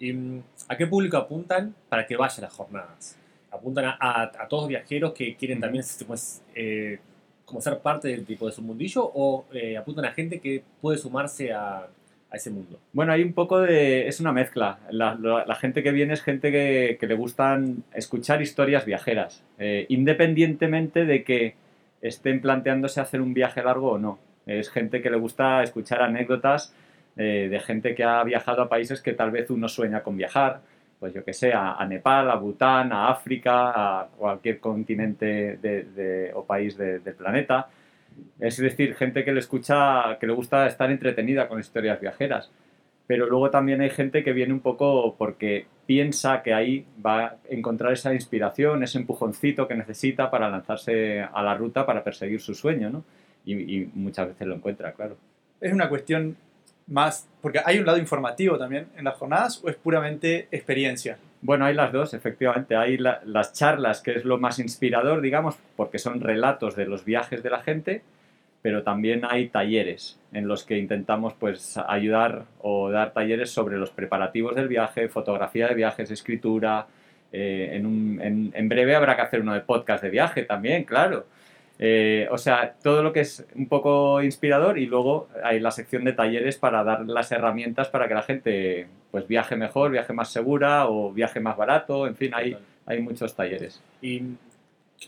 ¿Y mm, a qué público apuntan para que vayan las jornadas? ¿Apuntan a, todos viajeros que quieren también pues, eh, como ser parte del tipo de su mundillo o apuntan a gente que puede sumarse a, a ese mundo? Bueno, hay un poco de... es una mezcla. La, gente que viene es gente que, le gustan escuchar historias viajeras, eh, independientemente de que estén planteándose hacer un viaje largo o no. Es gente que le gusta escuchar anécdotas eh, de gente que ha viajado a países que tal vez uno sueña con viajar, pues yo que sé, a, Nepal, a Bután, a África, a cualquier continente o país del planeta. Es decir, gente que le escucha, que le gusta estar entretenida con historias viajeras. Pero luego también hay gente que viene un poco porque piensa que ahí va a encontrar esa inspiración, ese empujoncito que necesita para lanzarse a la ruta para perseguir su sueño, ¿no? Y, muchas veces lo encuentra, claro. Es una cuestión más, porque hay un lado informativo también en las jornadas o es puramente experiencia. Bueno, hay las dos, efectivamente. Hay las charlas, que es lo más inspirador, digamos, porque son relatos de los viajes de la gente, pero también hay talleres en los que intentamos pues, ayudar o dar talleres sobre los preparativos del viaje, fotografía de viajes, escritura. Eh, en, en breve habrá que hacer uno de podcast de viaje también, claro. Eh, o sea, todo lo que es un poco inspirador y luego hay la sección de talleres para dar las herramientas para que la gente pues viaje mejor, viaje más segura o viaje más barato, en fin, hay, hay muchos talleres. ¿Y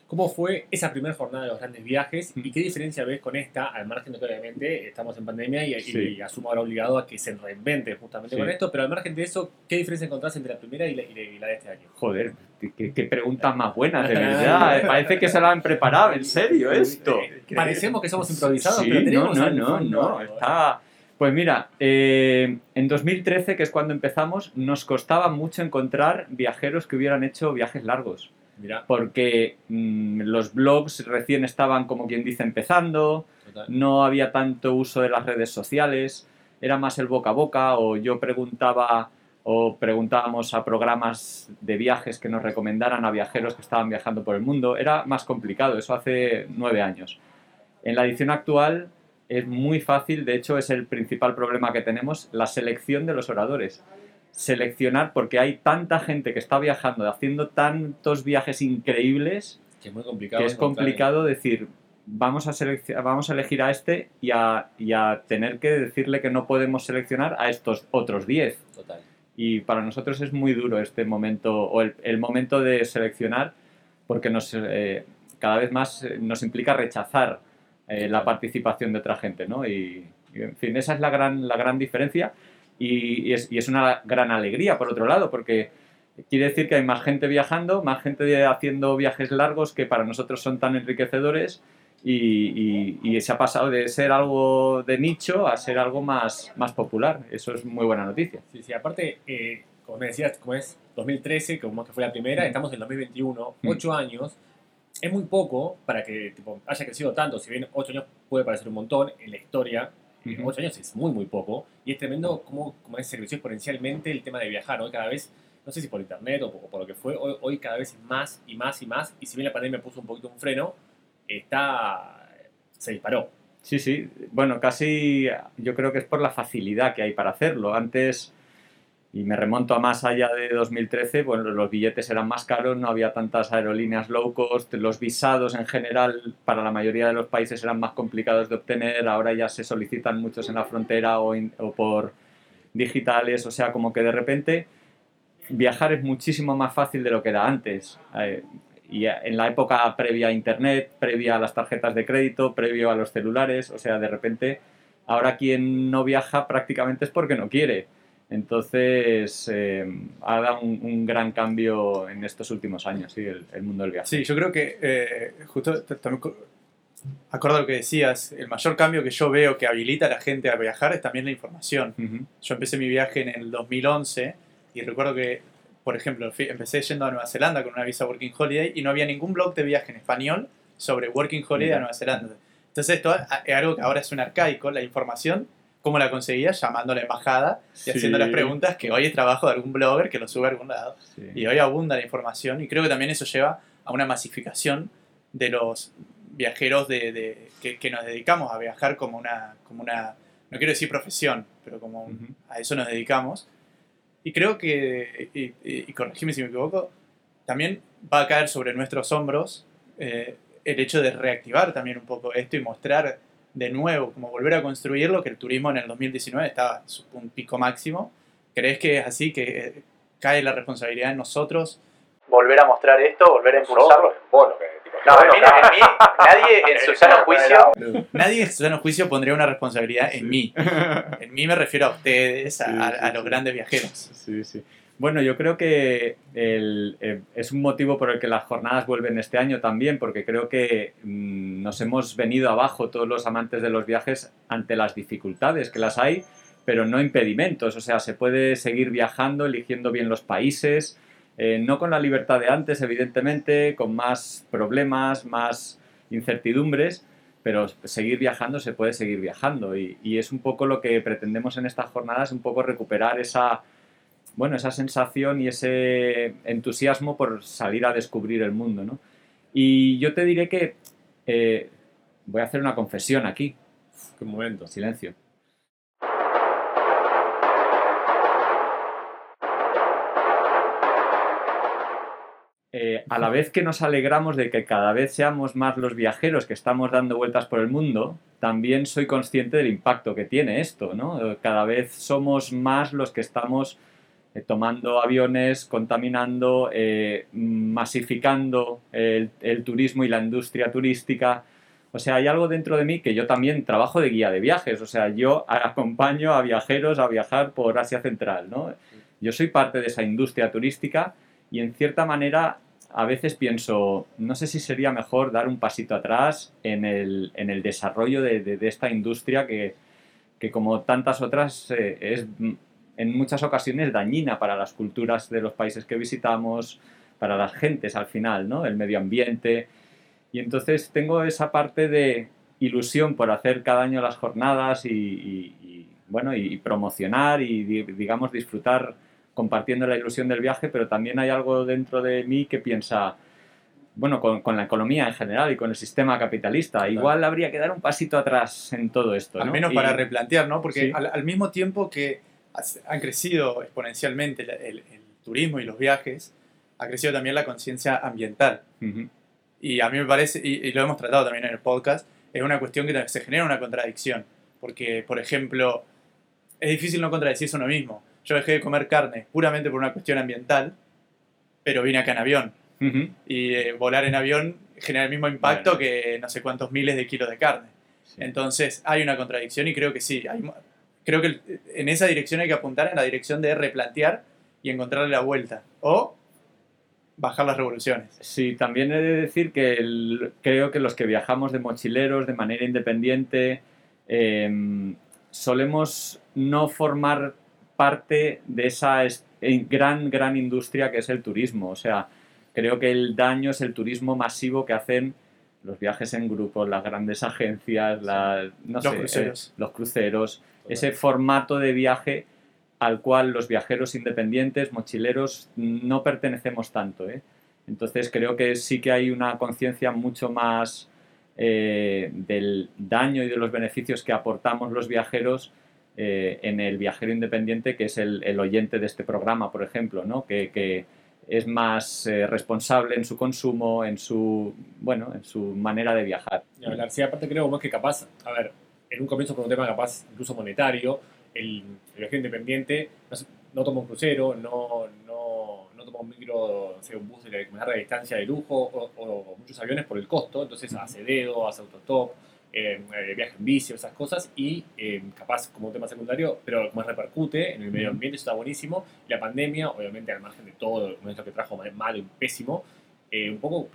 cómo fue esa primera jornada de los grandes viajes y qué diferencia ves con esta, al margen de que obviamente estamos en pandemia y, asumo ahora obligado a que se reinvente justamente con esto, pero al margen de eso, ¿qué diferencia encontrás entre la primera y la, de este año? Joder, qué, preguntas más buenas, de verdad. Parece que se lo han preparado, en serio, esto. Parecemos que somos improvisados, pero tenemos... No, no, no, no, está... Pues mira, eh, en 2013, que es cuando empezamos, nos costaba mucho encontrar viajeros que hubieran hecho viajes largos. Mira. Porque mm, los blogs recién estaban, como quien dice, empezando, no había tanto uso de las redes sociales, era más el boca a boca, o yo preguntaba o preguntábamos a programas de viajes que nos recomendaran a viajeros que estaban viajando por el mundo. Era más complicado, eso hace nueve años. En la edición actual es muy fácil, de hecho es el principal problema que tenemos, la selección de los oradores. Seleccionar, porque hay tanta gente que está viajando, haciendo tantos viajes increíbles, que es muy complicado, que es complicado decir, vamos a, vamos a elegir a este y a, y a, tener que decirle que no podemos seleccionar a estos otros 10. Total. Y para nosotros es muy duro este momento, o el, el momento de seleccionar, porque nos, eh, cada vez más eh, nos implica rechazar eh, la participación de otra gente, ¿no? Y, en fin, esa es la gran, la gran diferencia y, y, es, y, es, una gran alegría, por otro lado, porque quiere decir que hay más gente viajando, más gente haciendo viajes largos que para nosotros son tan enriquecedores y, y, se ha pasado de ser algo de nicho a ser algo más, más popular. Eso es muy buena noticia. Sí, sí, aparte, eh, como me decías, como es 2013, como que fue la primera, mm. estamos en 2021, mm. ocho años. Es muy poco para que tipo, haya crecido tanto, si bien ocho años puede parecer un montón, en la historia, mm ocho años es muy, muy poco. Y es tremendo cómo, cómo se creció exponencialmente el tema de viajar. Hoy cada vez, no sé si por internet o por, por lo que fue, hoy, hoy cada vez es más y más y más. Y si bien la pandemia puso un poquito un freno, está se disparó. Sí, sí. Bueno, casi yo creo que es por la facilidad que hay para hacerlo. Antes, y me remonto a más allá de 2013, bueno, los billetes eran más caros, no había tantas aerolíneas low cost, los visados en general para la mayoría de los países eran más complicados de obtener, ahora ya se solicitan muchos en la frontera o, o por digitales, o sea, como que de repente viajar es muchísimo más fácil de lo que era antes. Eh, y en la época previa a Internet, previa a las tarjetas de crédito, previo a los celulares, o sea, de repente, ahora quien no viaja prácticamente es porque no quiere. Entonces, eh, ha dado un, gran cambio en estos últimos años, sí, el, mundo del viaje. Sí, yo creo que, eh, justo también, acuerdo lo que decías, el mayor cambio que yo veo que habilita a la gente a viajar es también la información. Yo empecé mi viaje en el 2011 y recuerdo que por ejemplo, empecé yendo a Nueva Zelanda con una visa Working Holiday y no había ningún blog de viaje en español sobre Working Holiday a Nueva Zelanda. Entonces esto es algo que ahora es un arcaico, la información, ¿cómo la conseguía? Llamando a la embajada y haciendo las preguntas que hoy es trabajo de algún blogger que lo sube a algún lado. Y hoy abunda la información y creo que también eso lleva a una masificación de los viajeros de, que, nos dedicamos a viajar como una, como una, no quiero decir profesión, pero como a eso nos dedicamos y creo que, y, y, corregime si me equivoco, también va a caer sobre nuestros hombros eh, el hecho de reactivar también un poco esto y mostrar de nuevo, como volver a construirlo, que el turismo en el 2019 estaba en un pico máximo. ¿Crees que es así, que eh, cae la responsabilidad en nosotros volver a mostrar esto, volver a impulsarlo? Bueno, no, en mí, nadie en su sano juicio, nadie en su sano juicio pondría una responsabilidad en mí. En mí me refiero a ustedes, a, los grandes viajeros. Sí, sí. Bueno, yo creo que eh, es un motivo por el que las jornadas vuelven este año también, porque creo que mm, nos hemos venido abajo todos los amantes de los viajes ante las dificultades que las hay, pero no impedimentos. O sea, se puede seguir viajando, eligiendo bien los países, eh, no con la libertad de antes, evidentemente, con más problemas, más incertidumbres, pero seguir viajando se puede seguir viajando y, es un poco lo que pretendemos en estas jornadas, un poco recuperar esa, bueno, esa sensación y ese entusiasmo por salir a descubrir el mundo. ¿no? Y yo te diré que eh, voy a hacer una confesión aquí. Qué momento. Silencio. Eh, a la vez que nos alegramos de que cada vez seamos más los viajeros que estamos dando vueltas por el mundo, también soy consciente del impacto que tiene esto, ¿no? Cada vez somos más los que estamos eh, tomando aviones, contaminando, eh, masificando el, turismo y la industria turística. O sea, hay algo dentro de mí que yo también trabajo de guía de viajes. O sea, yo acompaño a viajeros a viajar por Asia Central. Yo soy parte de esa industria turística y en cierta manera a veces pienso, no sé si sería mejor dar un pasito atrás en el, en el desarrollo de, esta industria que, que, como tantas otras eh, es en muchas ocasiones dañina para las culturas de los países que visitamos, para las gentes al final, ¿no? el medio ambiente. Y entonces tengo esa parte de ilusión por hacer cada año las jornadas y, y bueno, y promocionar y digamos disfrutar compartiendo la ilusión del viaje, pero también hay algo dentro de mí que piensa, bueno, con, la economía en general y con el sistema capitalista, igual habría que dar un pasito atrás en todo esto. Al menos para replantear, ¿no? Porque al, mismo tiempo que han crecido exponencialmente el, turismo y los viajes, ha crecido también la conciencia ambiental. Y a mí me parece, y, lo hemos tratado también en el podcast, es una cuestión que se genera una contradicción. Porque, por ejemplo, es difícil no contradecirse uno mismo. Yo dejé de comer carne puramente por una cuestión ambiental, pero vine acá en avión. Y eh, volar en avión genera el mismo impacto que no sé cuántos miles de kilos de carne. Entonces hay una contradicción y creo que sí. creo que en esa dirección hay que apuntar, en la dirección de replantear y encontrarle la vuelta. O bajar las revoluciones. Sí, también he de decir que creo que los que viajamos de mochileros de manera independiente em, solemos no formar parte de esa gran, gran industria que es el turismo. O sea, creo que el daño es el turismo masivo que hacen los viajes en grupo, las grandes agencias, los, cruceros. Eh, los cruceros, ese formato de viaje al cual los viajeros independientes, mochileros, no pertenecemos tanto. ¿eh? Entonces creo que sí que hay una conciencia mucho más eh, del daño y de los beneficios que aportamos los viajeros eh, en el viajero independiente, que es el, oyente de este programa, por ejemplo, ¿no? que, es más responsable en su consumo, en su, bueno, en su manera de viajar. Y sí, aparte creo más que capaz, a ver, en un comienzo por un tema capaz incluso monetario, el, viajero independiente no, toma un crucero, no, no, no toma un micro, sea, un bus de larga distancia de lujo o, muchos aviones por el costo, entonces hace dedo, hace autostop, eh, eh, viaja en bici, esas cosas, y eh, capaz como tema secundario, pero más repercute en el medio ambiente, eso está buenísimo. La pandemia, obviamente al margen de todo esto que trajo malo y pésimo, un poco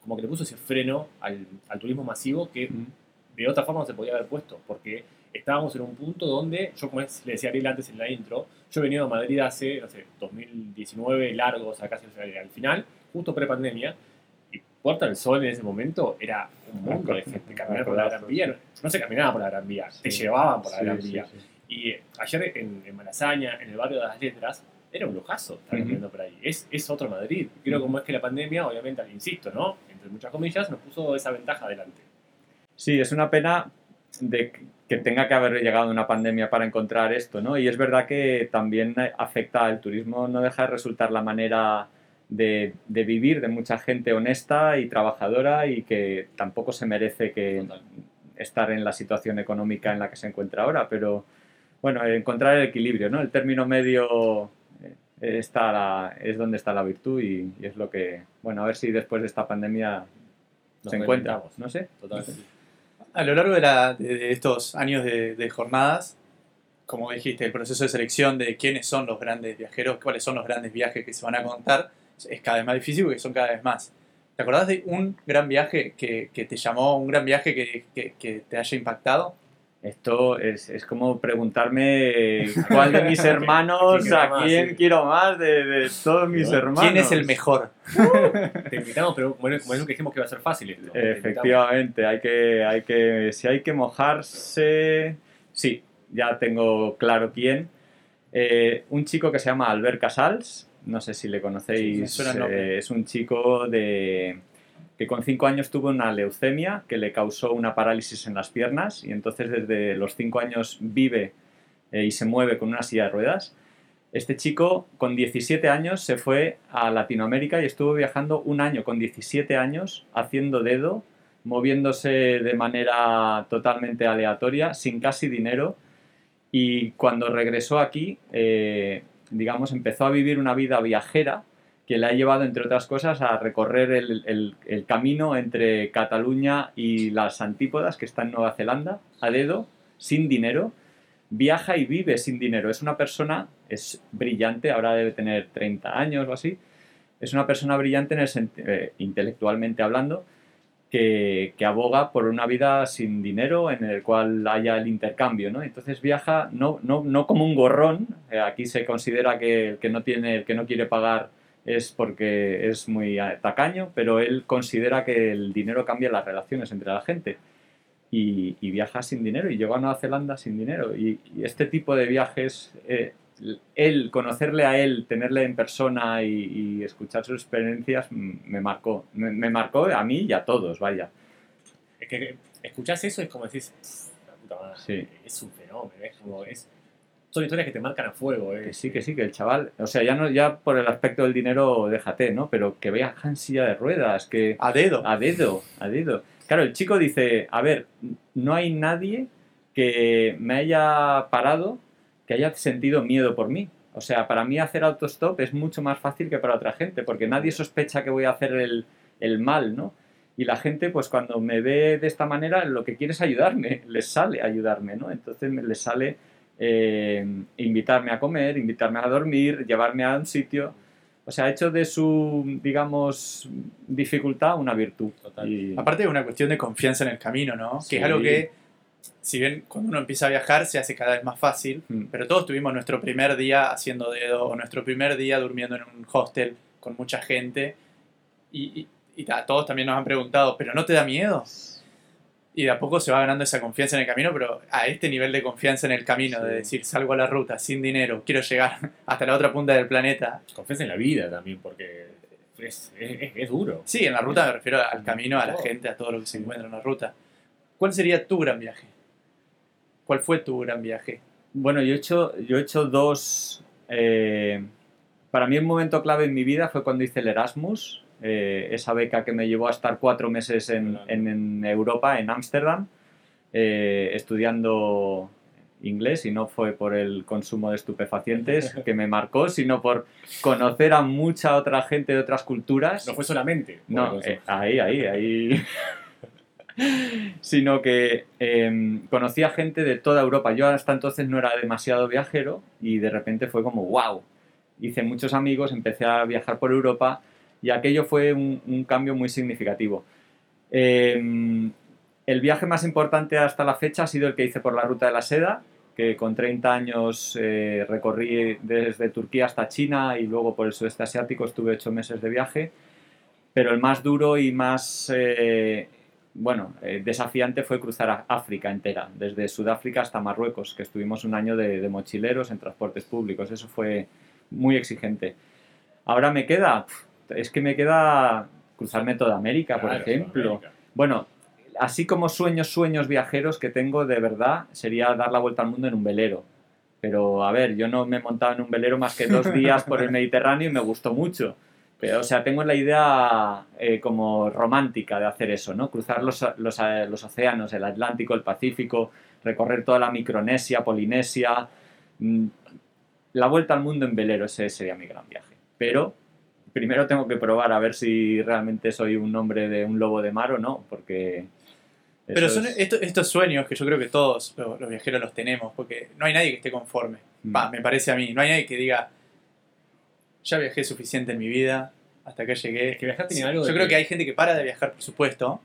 como que le puso ese freno al, al turismo masivo que de otra forma no se podía haber puesto, porque estábamos en un punto donde, yo como le decía Ariel antes en la intro, yo he venido a Madrid hace, no sé, 2019, largo, o sea, casi al final, justo pre-pandemia, y Puerta del Sol en ese momento era un mundo de gente, caminar por la Gran Vía, no, se caminaba por la Gran Vía, te llevaban por la Gran Vía. Y eh, ayer en, en, Malasaña, en el barrio de las Letras, era un lujazo estar caminando por ahí. Es, es otro Madrid. Creo como es que la pandemia, obviamente, insisto, ¿no? Entre muchas comillas, nos puso esa ventaja adelante. Sí, es una pena de que tenga que haber llegado una pandemia para encontrar esto, ¿no? Y es verdad que también afecta al turismo, no deja de resultar la manera de, vivir de mucha gente honesta y trabajadora y que tampoco se merece que estar en la situación económica en la que se encuentra ahora, pero bueno, encontrar el equilibrio, ¿no? El término medio eh, está es donde está la virtud y, es lo que, bueno, a ver si después de esta pandemia se encuentra, no sé. Totalmente. A lo largo de, estos años de, jornadas, como dijiste, el proceso de selección de quiénes son los grandes viajeros, cuáles son los grandes viajes que se van a contar, es cada vez más difícil porque son cada vez más. ¿Te acordás de un gran viaje que, te llamó, un gran viaje que, te haya impactado? Esto es, es, como preguntarme cuál de mis hermanos, a quién quiero más de, todos mis hermanos. ¿Quién es el mejor? te invitamos, pero como, como es que dijimos que iba a ser fácil esto. Efectivamente, hay que, hay que, si hay que mojarse, sí, ya tengo claro quién. Eh, un chico que se llama Albert Casals, no sé si le conocéis, eh, es un chico de que con cinco años tuvo una leucemia que le causó una parálisis en las piernas y entonces desde los cinco años vive eh, y se mueve con una silla de ruedas. Este chico con 17 años se fue a Latinoamérica y estuvo viajando un año con 17 años haciendo dedo, moviéndose de manera totalmente aleatoria, sin casi dinero. Y cuando regresó aquí, eh, digamos, empezó a vivir una vida viajera que le ha llevado, entre otras cosas, a recorrer el, camino entre Cataluña y las Antípodas, que está en Nueva Zelanda, a dedo, sin dinero. Viaja y vive sin dinero. Es una persona, es brillante, ahora debe tener 30 años o así. Es una persona brillante en el eh, intelectualmente hablando, que, aboga por una vida sin dinero en el cual haya el intercambio, ¿no? Entonces viaja no, no, no como un gorrón, eh, aquí se considera que el que no, tiene, el que no quiere pagar es porque es muy tacaño, pero él considera que el dinero cambia las relaciones entre la gente. Y, viaja sin dinero y llegó a Nueva Zelanda sin dinero. Y, este tipo de viajes eh, él, conocerle a él, tenerle en persona y, escuchar sus experiencias me marcó. Me, marcó a mí y a todos, vaya. Es que escuchas eso es como decís, la puta madre, es un fenómeno, es como, es, son historias que te marcan a fuego. Eh. Que sí, que sí, que el chaval, o sea, ya no ya por el aspecto del dinero déjate, ¿no? Pero que vea en silla de ruedas, que... A dedo. A dedo, a dedo. Claro, el chico dice, a ver, no hay nadie que me haya parado, que haya sentido miedo por mí. O sea, para mí hacer autostop es mucho más fácil que para otra gente, porque nadie sospecha que voy a hacer el, el mal, ¿no? Y la gente, pues cuando me ve de esta manera, lo que quiere es ayudarme, les sale ayudarme, ¿no? Entonces les sale eh, invitarme a comer, invitarme a dormir, llevarme a un sitio. O sea, ha hecho de su, digamos, dificultad una virtud. Y... Aparte de una cuestión de confianza en el camino, ¿no? Que es algo que, si bien cuando uno empieza a viajar se hace cada vez más fácil, mm. pero todos tuvimos nuestro primer día haciendo dedo o nuestro primer día durmiendo en un hostel con mucha gente y, y todos también nos han preguntado, ¿pero no te da miedo? y de a poco se va ganando esa confianza en el camino, pero a este nivel de confianza en el camino, de decir, salgo a la ruta sin dinero, quiero llegar hasta la otra punta del planeta. Confianza en la vida también, porque es, es, duro. Sí, en la ruta me refiero al camino, a la gente, a todo lo que se encuentra en la ruta. ¿Cuál sería tu gran viaje? ¿Cuál fue tu gran viaje? Bueno, yo he hecho, yo he hecho dos... Eh, para mí un momento clave en mi vida fue cuando hice el Erasmus, eh, esa beca que me llevó a estar cuatro meses en, Europa, en Ámsterdam, eh, estudiando inglés y no fue por el consumo de estupefacientes que me marcó, sino por conocer a mucha otra gente de otras culturas. No fue solamente. No, eh, ahí, ahí, ahí. sino que em, conocí a gente de toda Europa. Yo hasta entonces no era demasiado viajero y de repente fue como, wow. Hice muchos amigos, empecé a viajar por Europa y aquello fue un, cambio muy significativo. Em, el viaje más importante hasta la fecha ha sido el que hice por la Ruta de la Seda, que con 30 años eh, recorrí desde Turquía hasta China y luego por el sudeste asiático estuve 8 meses de viaje. Pero el más duro y más eh, bueno, eh, desafiante fue cruzar África entera, desde Sudáfrica hasta Marruecos, que estuvimos un año de mochileros en transportes públicos. Eso fue muy exigente. Ahora me queda es que me queda cruzarme toda América, por ejemplo. Bueno, así como sueños, sueños viajeros que tengo de verdad, sería dar la vuelta al mundo en un velero. Pero a ver, yo no me he montado en un velero más que dos días por el Mediterráneo y me gustó mucho. O sea, tengo la idea eh, como romántica de hacer eso, ¿no? Cruzar los, los, los, océanos, el Atlántico, el Pacífico, recorrer toda la Micronesia, Polinesia. Mm, la vuelta al mundo en velero, ese sería mi gran viaje. Pero primero tengo que probar a ver si realmente soy un hombre de un lobo de mar o no, porque... Pero son estos, sueños que yo creo que todos los, viajeros los tenemos, porque no hay nadie que esté conforme. Mm. me parece a mí. No hay nadie que diga, ya viajé suficiente en mi vida, hasta acá llegué. que viajar tiene algo Yo creo que... hay gente que para de viajar, por supuesto,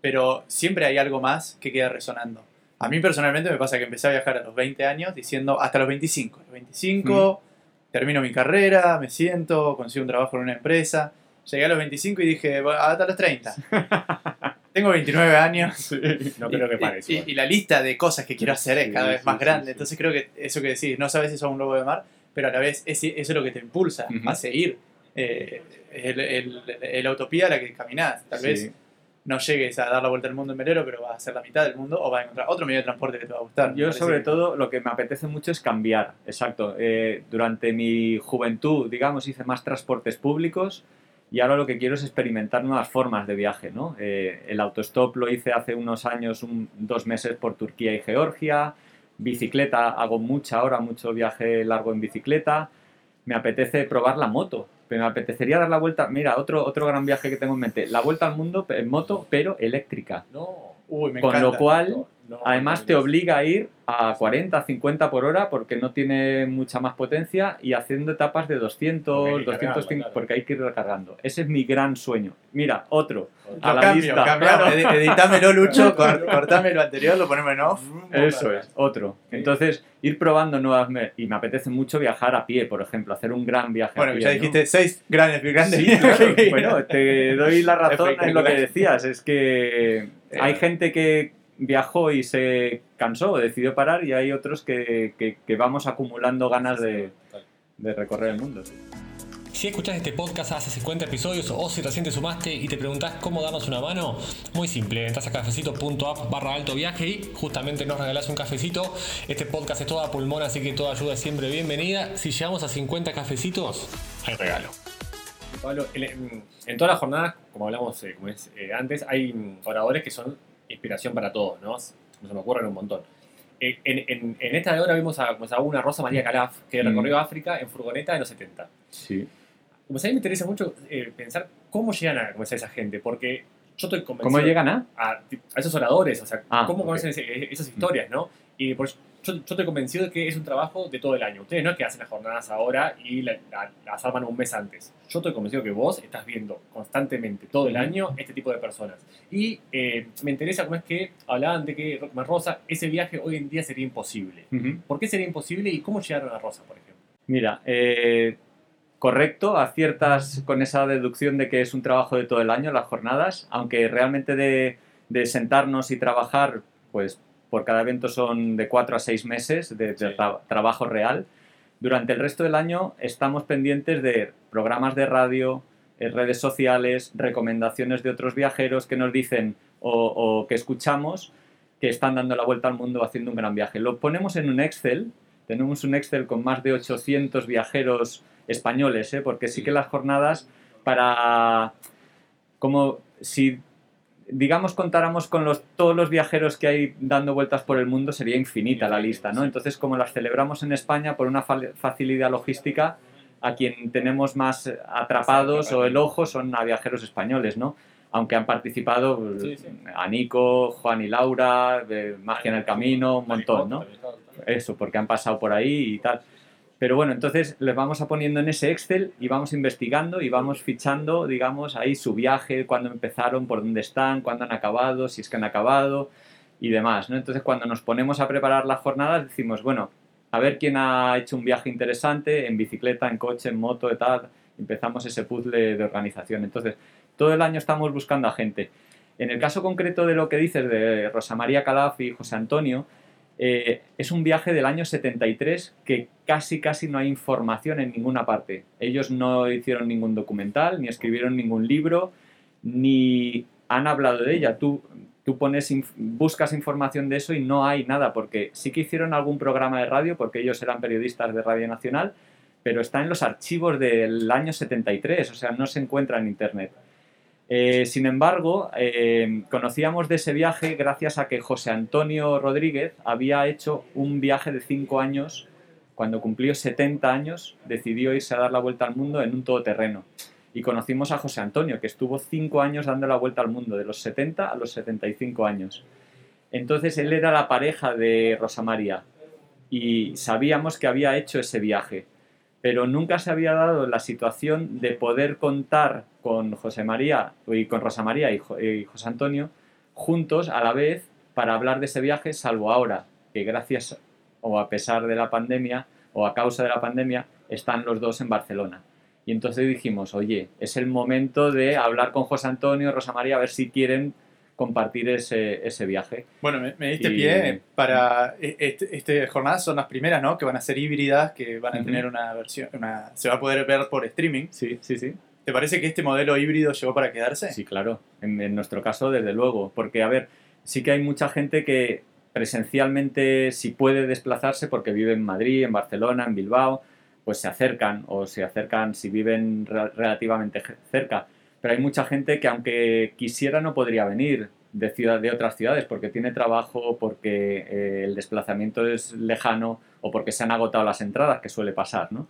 pero siempre hay algo más que queda resonando. A mí personalmente me pasa que empecé a viajar a los 20 años diciendo hasta los 25. Los 25 termino mi carrera, me siento, consigo un trabajo en una empresa. Llegué a los 25 y dije, hasta los 30. Tengo 29 años. no creo que pare. Y, la lista de cosas que quiero hacer es cada vez más grande. Entonces creo que eso que decís, no sabes si sos un lobo de mar, pero a la vez eso es lo que te impulsa a seguir. Eh, el, la utopía a la que caminás. Tal vez no llegues a dar la vuelta al mundo en velero, pero vas a ser la mitad del mundo o vas a encontrar otro medio de transporte que te va a gustar. Yo sobre todo lo que me apetece mucho es cambiar, exacto. Eh, durante mi juventud, digamos, hice más transportes públicos y ahora lo que quiero es experimentar nuevas formas de viaje. ¿no? Eh, el autostop lo hice hace unos años, dos meses por Turquía y Georgia. Bicicleta, hago mucha ahora, mucho viaje largo en bicicleta. Me apetece probar la moto me apetecería dar la vuelta. Mira, otro, otro gran viaje que tengo en mente. La vuelta al mundo en moto, pero eléctrica. No. Uy, me Con lo cual, además te obliga a ir a 40, 50 por hora porque no tiene mucha más potencia y haciendo etapas de 200, 205, porque hay que ir recargando. Ese es mi gran sueño. Mira, otro. A la cambio, lista. Editámelo, Lucho, cortame lo anterior, lo ponemos en off. Eso es, otro. Entonces, ir probando nuevas... Y me apetece mucho viajar a pie, por ejemplo, hacer un gran viaje Bueno, a pie, ya dijiste seis grandes, grandes Bueno, te doy la razón en lo que decías. Es que hay gente que viajó y se cansó, decidió parar y hay otros que, que, vamos acumulando ganas de, de recorrer el mundo. Si escuchas este podcast hace 50 episodios o si recién te sumaste y te preguntás cómo darnos una mano, muy simple, entras a cafecito.app barra alto viaje y justamente nos regalás un cafecito. Este podcast es toda pulmón, así que toda ayuda es siempre bienvenida. Si llegamos a 50 cafecitos, hay regalo. Pablo, en, todas las jornadas, como hablamos eh, como es, eh, antes, hay oradores que son inspiración para todos, ¿no? Se me ocurren un montón. Eh, en, esta de ahora vimos a, a, una Rosa María Calaf que recorrió mm. África en furgoneta en los 70. Sí. Pues a mí me interesa mucho eh, pensar cómo llegan a esa gente, porque yo estoy convencido... ¿Cómo llegan a? A, esos oradores, o sea, ah, cómo conocen esas historias, ¿no? Y por, yo, yo, estoy convencido de que es un trabajo de todo el año. Ustedes no es que hacen las jornadas ahora y las arman un mes antes. Yo estoy convencido que vos estás viendo constantemente, todo el año, este tipo de personas. Y eh, me interesa cómo es que hablaban de que Rosa, ese viaje hoy en día sería imposible. ¿Por qué sería imposible y cómo llegaron a Rosa, por ejemplo? Mira, eh, correcto, aciertas con esa deducción de que es un trabajo de todo el año las jornadas, aunque realmente de, sentarnos y trabajar, pues por cada evento son de cuatro a seis meses de, trabajo real. Durante el resto del año estamos pendientes de programas de radio, eh, redes sociales, recomendaciones de otros viajeros que nos dicen o, que escuchamos que están dando la vuelta al mundo haciendo un gran viaje. Lo ponemos en un Excel, tenemos un Excel con más de 800 viajeros españoles, ¿eh? porque sí que las jornadas para, como si digamos contáramos con los, todos los viajeros que hay dando vueltas por el mundo, sería infinita la lista, ¿no? Entonces, como las celebramos en España por una facilidad logística, a quien tenemos más atrapados o el ojo son a viajeros españoles, ¿no? Aunque han participado pues, a Nico, Juan y Laura, de Magia en el Camino, un montón, ¿no? Eso, porque han pasado por ahí y tal. Pero bueno, entonces les vamos a poniendo en ese Excel y vamos investigando y vamos fichando, digamos, ahí su viaje, cuándo empezaron, por dónde están, cuándo han acabado, si es que han acabado y demás, ¿no? Entonces cuando nos ponemos a preparar las jornadas decimos, bueno, a ver quién ha hecho un viaje interesante en bicicleta, en coche, en moto tal. Empezamos ese puzzle de organización. Entonces, todo el año estamos buscando a gente. En el caso concreto de lo que dices de Rosa María Calaf y José Antonio, eh, es un viaje del año 73 que casi casi no hay información en ninguna parte. Ellos no hicieron ningún documental, ni escribieron ningún libro, ni han hablado de ella. Tú, tú pones, buscas información de eso y no hay nada, porque sí que hicieron algún programa de radio, porque ellos eran periodistas de Radio Nacional, pero está en los archivos del año 73, o sea, no se encuentra en Internet. Eh, sin embargo, eh, conocíamos de ese viaje gracias a que José Antonio Rodríguez había hecho un viaje de cinco años. Cuando cumplió 70 años, decidió irse a dar la vuelta al mundo en un todoterreno. Y conocimos a José Antonio, que estuvo cinco años dando la vuelta al mundo, de los 70 a los 75 años. Entonces él era la pareja de Rosa María y sabíamos que había hecho ese viaje pero nunca se había dado la situación de poder contar con José María y con Rosa María y, José Antonio juntos a la vez para hablar de ese viaje, salvo ahora que gracias o a pesar de la pandemia o a causa de la pandemia están los dos en Barcelona. Y entonces dijimos, oye, es el momento de hablar con José Antonio y Rosa María a ver si quieren compartir ese, ese viaje. Bueno, me, diste pie para... Este, este, jornadas son las primeras, ¿no? Que van a ser híbridas, que van a tener una versión... Una, se va a poder ver por streaming. Sí, sí, sí. ¿Te parece que este modelo híbrido llegó para quedarse? Sí, claro. En, en nuestro caso, desde luego. Porque, a ver, sí que hay mucha gente que presencialmente, si puede desplazarse porque vive en Madrid, en Barcelona, en Bilbao, pues se acercan o se acercan si viven relativamente cerca pero hay mucha gente que aunque quisiera no podría venir de, ciudad, de otras ciudades porque tiene trabajo, porque eh, el desplazamiento es lejano o porque se han agotado las entradas, que suele pasar, ¿no?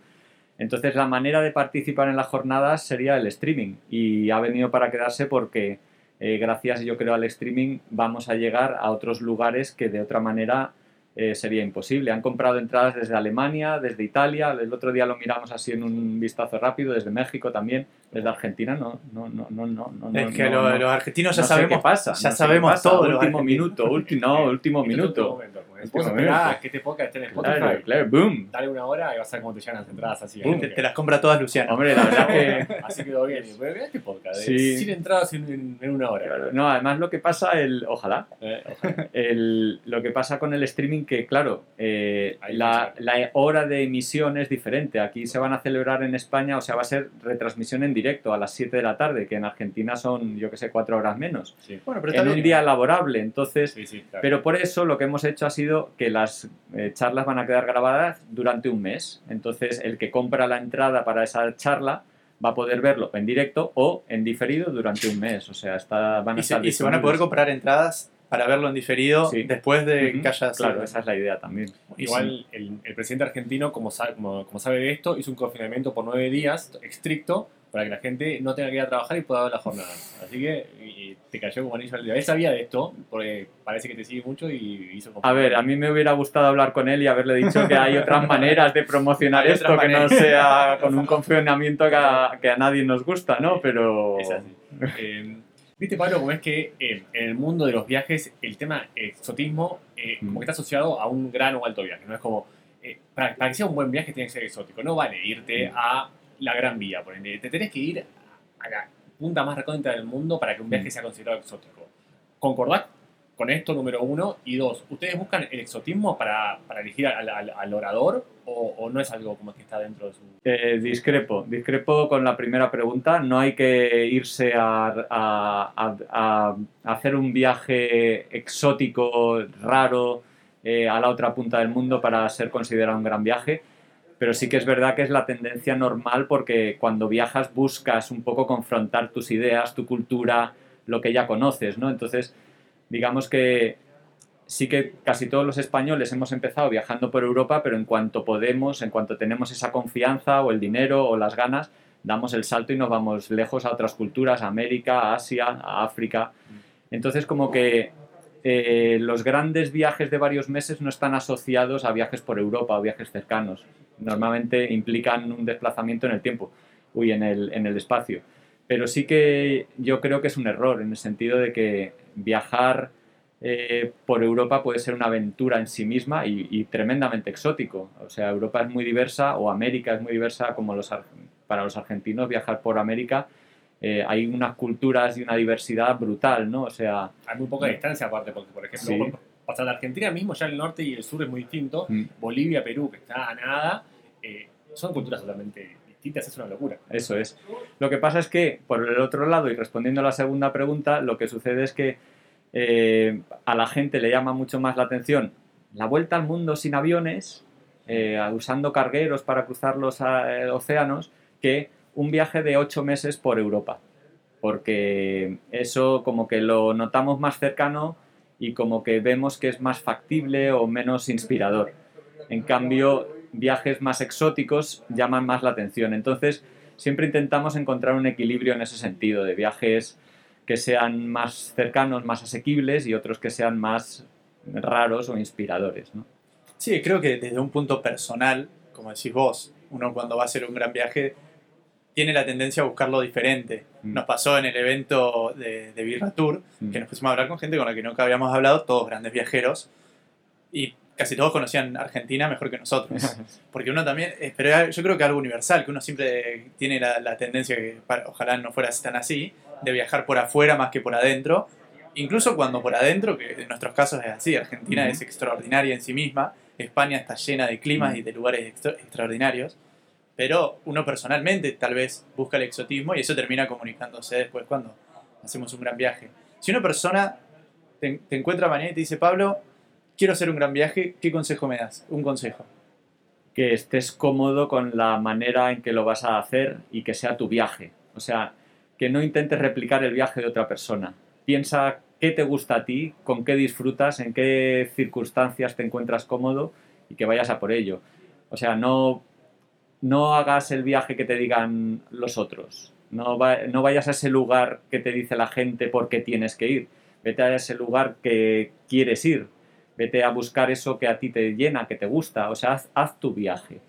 Entonces la manera de participar en las jornadas sería el streaming y ha venido para quedarse porque eh, gracias yo creo al streaming vamos a llegar a otros lugares que de otra manera eh, sería imposible. Han comprado entradas desde Alemania, desde Italia, el otro día lo miramos así en un vistazo rápido, desde México también, desde Argentina, no, no, no, no, no. Es que los argentinos ya sabemos qué pasa, ya sabemos todo. Último minuto, último, no, último minuto. Esperás que este podcast esté en Spotify. Claro, claro, boom. Dale una hora y vas a ver cómo te llegan las entradas así. Te, te las compra todas Luciano. Hombre, la verdad que... Así quedó bien. Pero mirá este podcast, eh, Sí. sin entradas en, una hora. Claro, No, además lo que pasa, el, ojalá, Eh, ojalá. el- lo que pasa con el streaming que, claro, eh, la, la hora de emisión es diferente. Aquí se van a celebrar en España, o sea, va a ser retransmisión en directo a las 7 de la tarde, que en Argentina son, yo que sé, 4 horas menos. Sí, Bueno, pero En un día laborable, entonces... sí, sí, claro. Pero por eso lo que hemos hecho ha sido que las eh, charlas van a quedar grabadas durante un mes. Entonces, el que compra la entrada para esa charla va a poder verlo en directo o en diferido durante un mes. O sea, está, van a Y se, estar y se van a poder comprar entradas para verlo en diferido Sí. después de Ujú, que haya Claro, esa es la idea también. Igual el, el presidente argentino, como sabe, como, como sabe de esto, hizo un confinamiento por nueve días estricto para que la gente no tenga que ir a trabajar y pueda ver la jornada. Así que y- te cayó como anillo al dedo. Él sabía de esto, porque parece que te sigue mucho y hizo A ver, a mí me hubiera gustado hablar con él y haberle dicho que hay otras maneras de promocionar esto, que no sea con un confinamiento que a, que a nadie nos gusta, ¿no? Pero... Es así. Eh, Viste, Pablo, como es que eh, en el mundo de los viajes el tema exotismo eh, como que está asociado a un gran o alto viaje. No es como, eh, para, para que sea un buen viaje tiene que ser exótico. No vale irte a la Gran Vía, por ende. Te tenés que ir a la punta más recóndita del mundo para que un viaje Mm. sea considerado exótico. ¿Concordás con esto, número uno? Y dos, ¿ustedes buscan el exotismo para, para elegir al, al- al orador o, o no es algo como que está dentro de su... Eh, discrepo, discrepo con la primera pregunta. No hay que irse a, a- a- a hacer un viaje exótico, raro, eh, a la otra punta del mundo para ser considerado un gran viaje. Pero sí que es verdad que es la tendencia normal porque cuando viajas buscas un poco confrontar tus ideas, tu cultura, lo que ya conoces, ¿no? Entonces, digamos que sí que casi todos los españoles hemos empezado viajando por Europa, pero en cuanto podemos, en cuanto tenemos esa confianza o el dinero o las ganas, damos el salto y nos vamos lejos a otras culturas, a América, a Asia, a África. Entonces como que eh, los grandes viajes de varios meses no están asociados a viajes por Europa o viajes cercanos. Normalmente implican un desplazamiento en el tiempo, uy, en el, en el espacio. Pero sí que yo creo que es un error en el sentido de que viajar eh, por Europa puede ser una aventura en sí misma y, y tremendamente exótico. O sea, Europa es muy diversa o América es muy diversa como los, ar- para los argentinos viajar por América. eh, hay unas culturas y una diversidad brutal, ¿no? O sea, Hay muy poca distancia aparte, porque por ejemplo, Sí. por- pasar de Argentina mismo, ya el norte y el sur es muy distinto. mm, Bolivia, Perú, que está a nada, eh, son culturas totalmente distintas, es una locura. Eso es. Lo que pasa es que, por el otro lado, y respondiendo a la segunda pregunta, lo que sucede es que eh, a la gente le llama mucho más la atención la vuelta al mundo sin aviones, eh, usando cargueros para cruzar los océanos, que un viaje de ocho meses por Europa. Porque eso como que lo notamos más cercano y como que vemos que es más factible o menos inspirador. En cambio, viajes más exóticos llaman más la atención. Entonces, siempre intentamos encontrar un equilibrio en ese sentido, de viajes que sean más cercanos, más asequibles y otros que sean más raros o inspiradores. ¿no? Sí, creo que desde un punto personal, como decís vos, uno cuando va a hacer un gran viaje tiene la tendencia a buscarlo diferente. Mm. Nos pasó en el evento de, de Birra Tour, Mm. que nos pusimos a hablar con gente con la que nunca habíamos hablado, todos grandes viajeros, y casi todos conocían Argentina mejor que nosotros. Porque uno también, eh, pero yo creo que algo universal, que uno siempre tiene la, la tendencia, que para- ojalá no fuera tan así, de viajar por afuera más que por adentro. Incluso cuando por adentro, que en nuestros casos es así, Argentina Ujú. es extraordinaria en sí misma, España está llena de climas y de lugares extra- extraordinarios, pero uno personalmente tal vez busca el exotismo y eso termina comunicándose después cuando hacemos un gran viaje. Si una persona te, te encuentra mañana y te dice, Pablo, quiero hacer un gran viaje, ¿qué consejo me das? Un consejo. que estés cómodo con la manera en que lo vas a hacer y que sea tu viaje. O sea, que no intentes replicar el viaje de otra persona. Piensa qué te gusta a ti, con qué disfrutas, en qué circunstancias te encuentras cómodo y que vayas a por ello. O sea, no, no hagas el viaje que te digan los otros. No, va- no vayas a ese lugar que te dice la gente porque tienes que ir. Vete a ese lugar que quieres ir. Vete a buscar eso que a ti te llena, que te gusta. O sea, haz, tu viaje.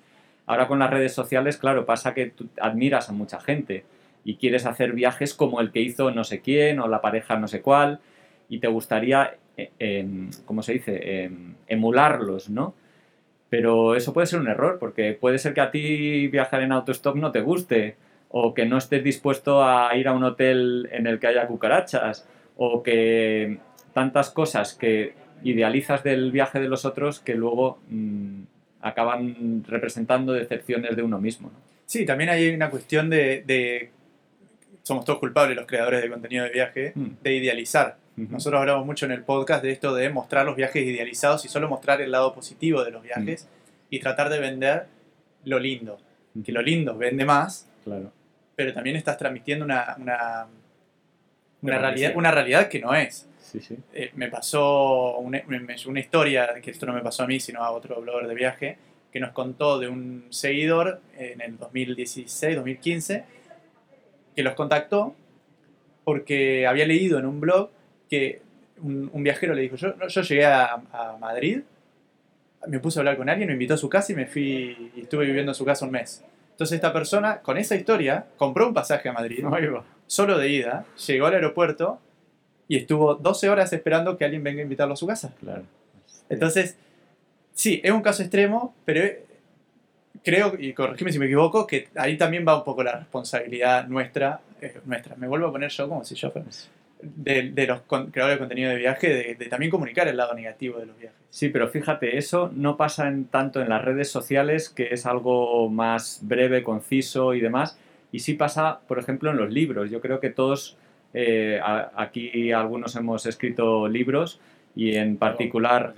Ahora con las redes sociales, claro, pasa que tú admiras a mucha gente y quieres hacer viajes como el que hizo no sé quién o la pareja no sé cuál y te gustaría eh, em, ¿cómo se dice?, em, emularlos, ¿no? Pero eso puede ser un error, porque puede ser que a ti viajar en autostop no te guste, o que no estés dispuesto a ir a un hotel en el que haya cucarachas, o que tantas cosas que idealizas del viaje de los otros que luego mm, acaban representando decepciones de uno mismo. ¿no? Sí, también hay una cuestión de, de- Somos todos culpables los creadores de contenido de viaje, Mm. de idealizar. Nosotros hablamos mucho en el podcast de esto de mostrar los viajes idealizados y solo mostrar el lado positivo de los viajes y tratar de vender lo lindo. Que lo lindo vende más, Claro. pero también estás transmitiendo una, una, realidad, una realidad que no es. Sí, sí. Eh, me pasó una, una historia, que esto no me pasó a mí, sino a otro blogger de viaje, que nos contó de un seguidor en el 2016, 2015, que los contactó porque había leído en un blog que un, un viajero le dijo, yo, no, yo llegué a, a Madrid, me puse a hablar con alguien, me invitó a su casa y me fui y estuve viviendo en su casa un mes. Entonces esta persona, con esa historia, compró un pasaje a Madrid va. solo de ida, llegó al aeropuerto y estuvo 12 horas esperando que alguien venga a invitarlo a su casa. Claro. Entonces, sí, es un caso extremo, pero creo, y corregime si me equivoco, que ahí también va un poco la responsabilidad nuestra, eh, nuestra. Me vuelvo a poner yo como si yo fuera, de, de los creadores de contenido de viaje, de, de también comunicar el lado negativo de los viajes. Sí, pero fíjate, eso no pasa en, tanto en las redes sociales, que es algo más breve, conciso y demás, y sí pasa, por ejemplo, en los libros. Yo creo que todos, eh, a- aquí algunos hemos escrito libros y en particular...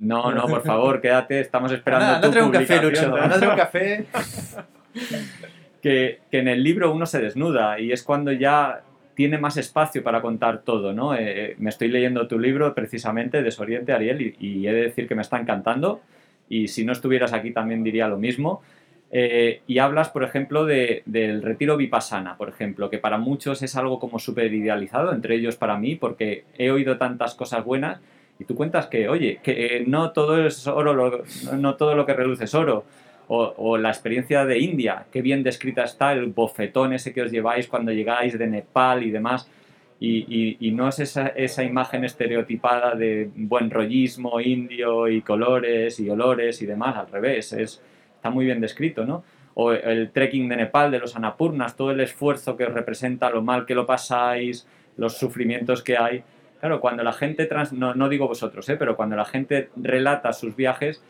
No, no, por favor, quédate, estamos esperando Anda, anda a tu un café. Lucho, traer un café. que, que en el libro uno se desnuda y es cuando ya tiene más espacio para contar todo, ¿no? Eh, eh, me estoy leyendo tu libro precisamente, Desoriente, Ariel, y, y he de decir que me está encantando y si no estuvieras aquí también diría lo mismo. Eh, y hablas, por ejemplo, de- del retiro vipassana, por ejemplo, que para muchos es algo como súper idealizado, entre ellos para mí, porque he oído tantas cosas buenas y tú cuentas que, oye, que eh, no todo es oro, lo- no todo lo que reluce es oro. O, o la experiencia de India, qué bien descrita está, el bofetón ese que os lleváis cuando llegáis de Nepal y demás. Y, y- y no es esa, esa imagen estereotipada de buen rollismo indio y colores y olores y demás, al revés, es, está muy bien descrito, ¿no? O el trekking de Nepal, de los Anapurnas, todo el esfuerzo que os representa, lo mal que lo pasáis, los sufrimientos que hay. Claro, cuando la gente, trans, no, no digo vosotros, ¿eh? pero cuando la gente relata sus viajes,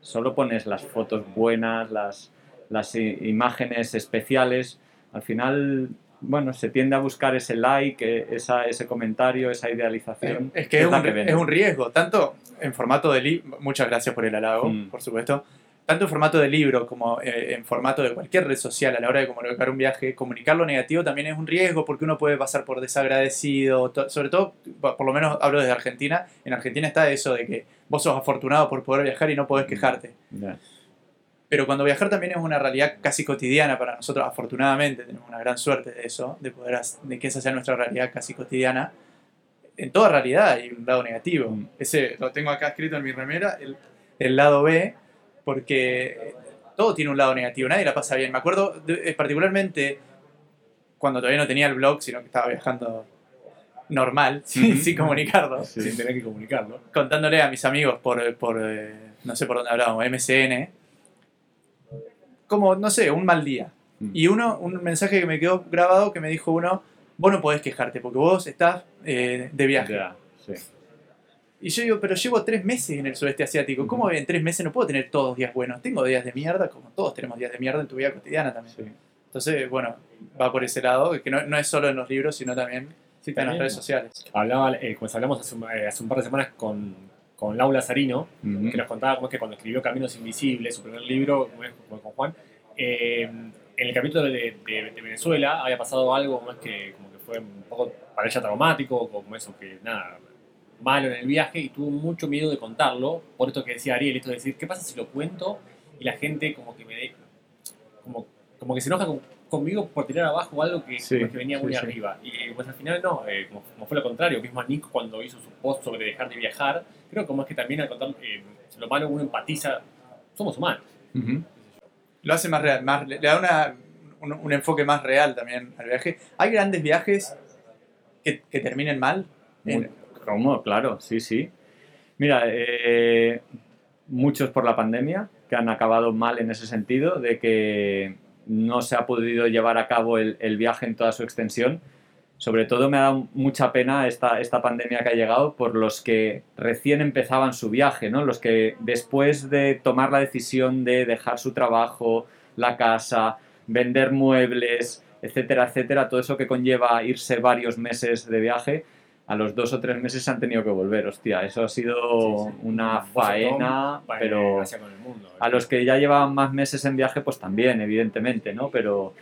solo pones las fotos buenas, las, las imágenes especiales. Al final, bueno, se tiende a buscar ese like, esa, ese comentario, esa idealización. Es que es la un, vende. es un riesgo, tanto en formato de libro, muchas gracias por el halago, Mm. por supuesto, tanto en formato de libro como eh, en formato de cualquier red social a la hora de comunicar un viaje, comunicar lo negativo también es un riesgo porque uno puede pasar por desagradecido, to- sobre todo, por lo menos hablo desde Argentina, en Argentina está eso de que vos sos afortunado por poder viajar y no podés quejarte. Ya. Pero cuando viajar también es una realidad casi cotidiana para nosotros, afortunadamente tenemos una gran suerte de eso, de poder de que esa sea nuestra realidad casi cotidiana. En toda realidad hay un lado negativo. Mm. Ese lo tengo acá escrito en mi remera, el, el lado B, porque todo tiene un lado negativo, nadie la pasa bien. Me acuerdo de- eh, particularmente cuando todavía no tenía el blog, sino que estaba viajando normal, sin, comunicarlo Sí. Sin tener que comunicarlo. contándole a mis amigos por, por eh, no sé por dónde hablábamos, MCN, como, no sé, un mal día. Mm. Y uno, un mensaje que me quedó grabado que me dijo uno, vos no podés quejarte porque vos estás eh, de viaje. Ya, sí. Y yo digo, pero llevo tres meses en el sudeste asiático, ¿cómo en tres meses no puedo tener todos días buenos? Tengo días de mierda, como todos tenemos días de mierda en tu vida cotidiana también. Sí. Entonces, bueno, va por ese lado, que no, no es solo en los libros, sino también Sí, en las redes sociales. Hablaba, eh, como hablamos hace un, eh, hace un par de semanas con, con Laura Sarino, que nos contaba cómo es que cuando escribió Caminos Invisibles, su primer libro, como es como con Juan, eh, en el capítulo de, de- de Venezuela había pasado algo más que, como que fue un poco para ella traumático, como eso que nada, malo en el viaje, y tuvo mucho miedo de contarlo, por esto que decía Ariel, esto de decir, ¿qué pasa si lo cuento y la gente como que me dé, como, como que se enoja con- conmigo por tirar abajo algo que, Sí, que venía muy sí, sí. arriba? Y pues al final no, eh, como, como fue lo contrario, mismo a Nico cuando hizo su post sobre dejar de viajar, creo como es que también al contar eh, lo malo uno empatiza, somos humanos. Ujú. lo hace más real, más, le da una, un, un enfoque más real también al viaje. Hay grandes viajes que, que terminen mal. ¿Cómo? Claro, sí, sí. Mira, eh, muchos por la pandemia, que han acabado mal en ese sentido, de que no se ha podido llevar a cabo el, el viaje en toda su extensión. Sobre todo me ha dado mucha pena esta, esta pandemia que ha llegado por los que recién empezaban su viaje, ¿no? Los que después de tomar la decisión de dejar su trabajo, la casa, vender muebles, etcétera, etcétera, todo eso que conlleva irse varios meses de viaje, a los dos o tres meses se han tenido que volver. Hostia, eso ha sido Sí, sí. una faena, pero mundo. a los que ya llevaban más meses en viaje, pues también, evidentemente, ¿no? Pero...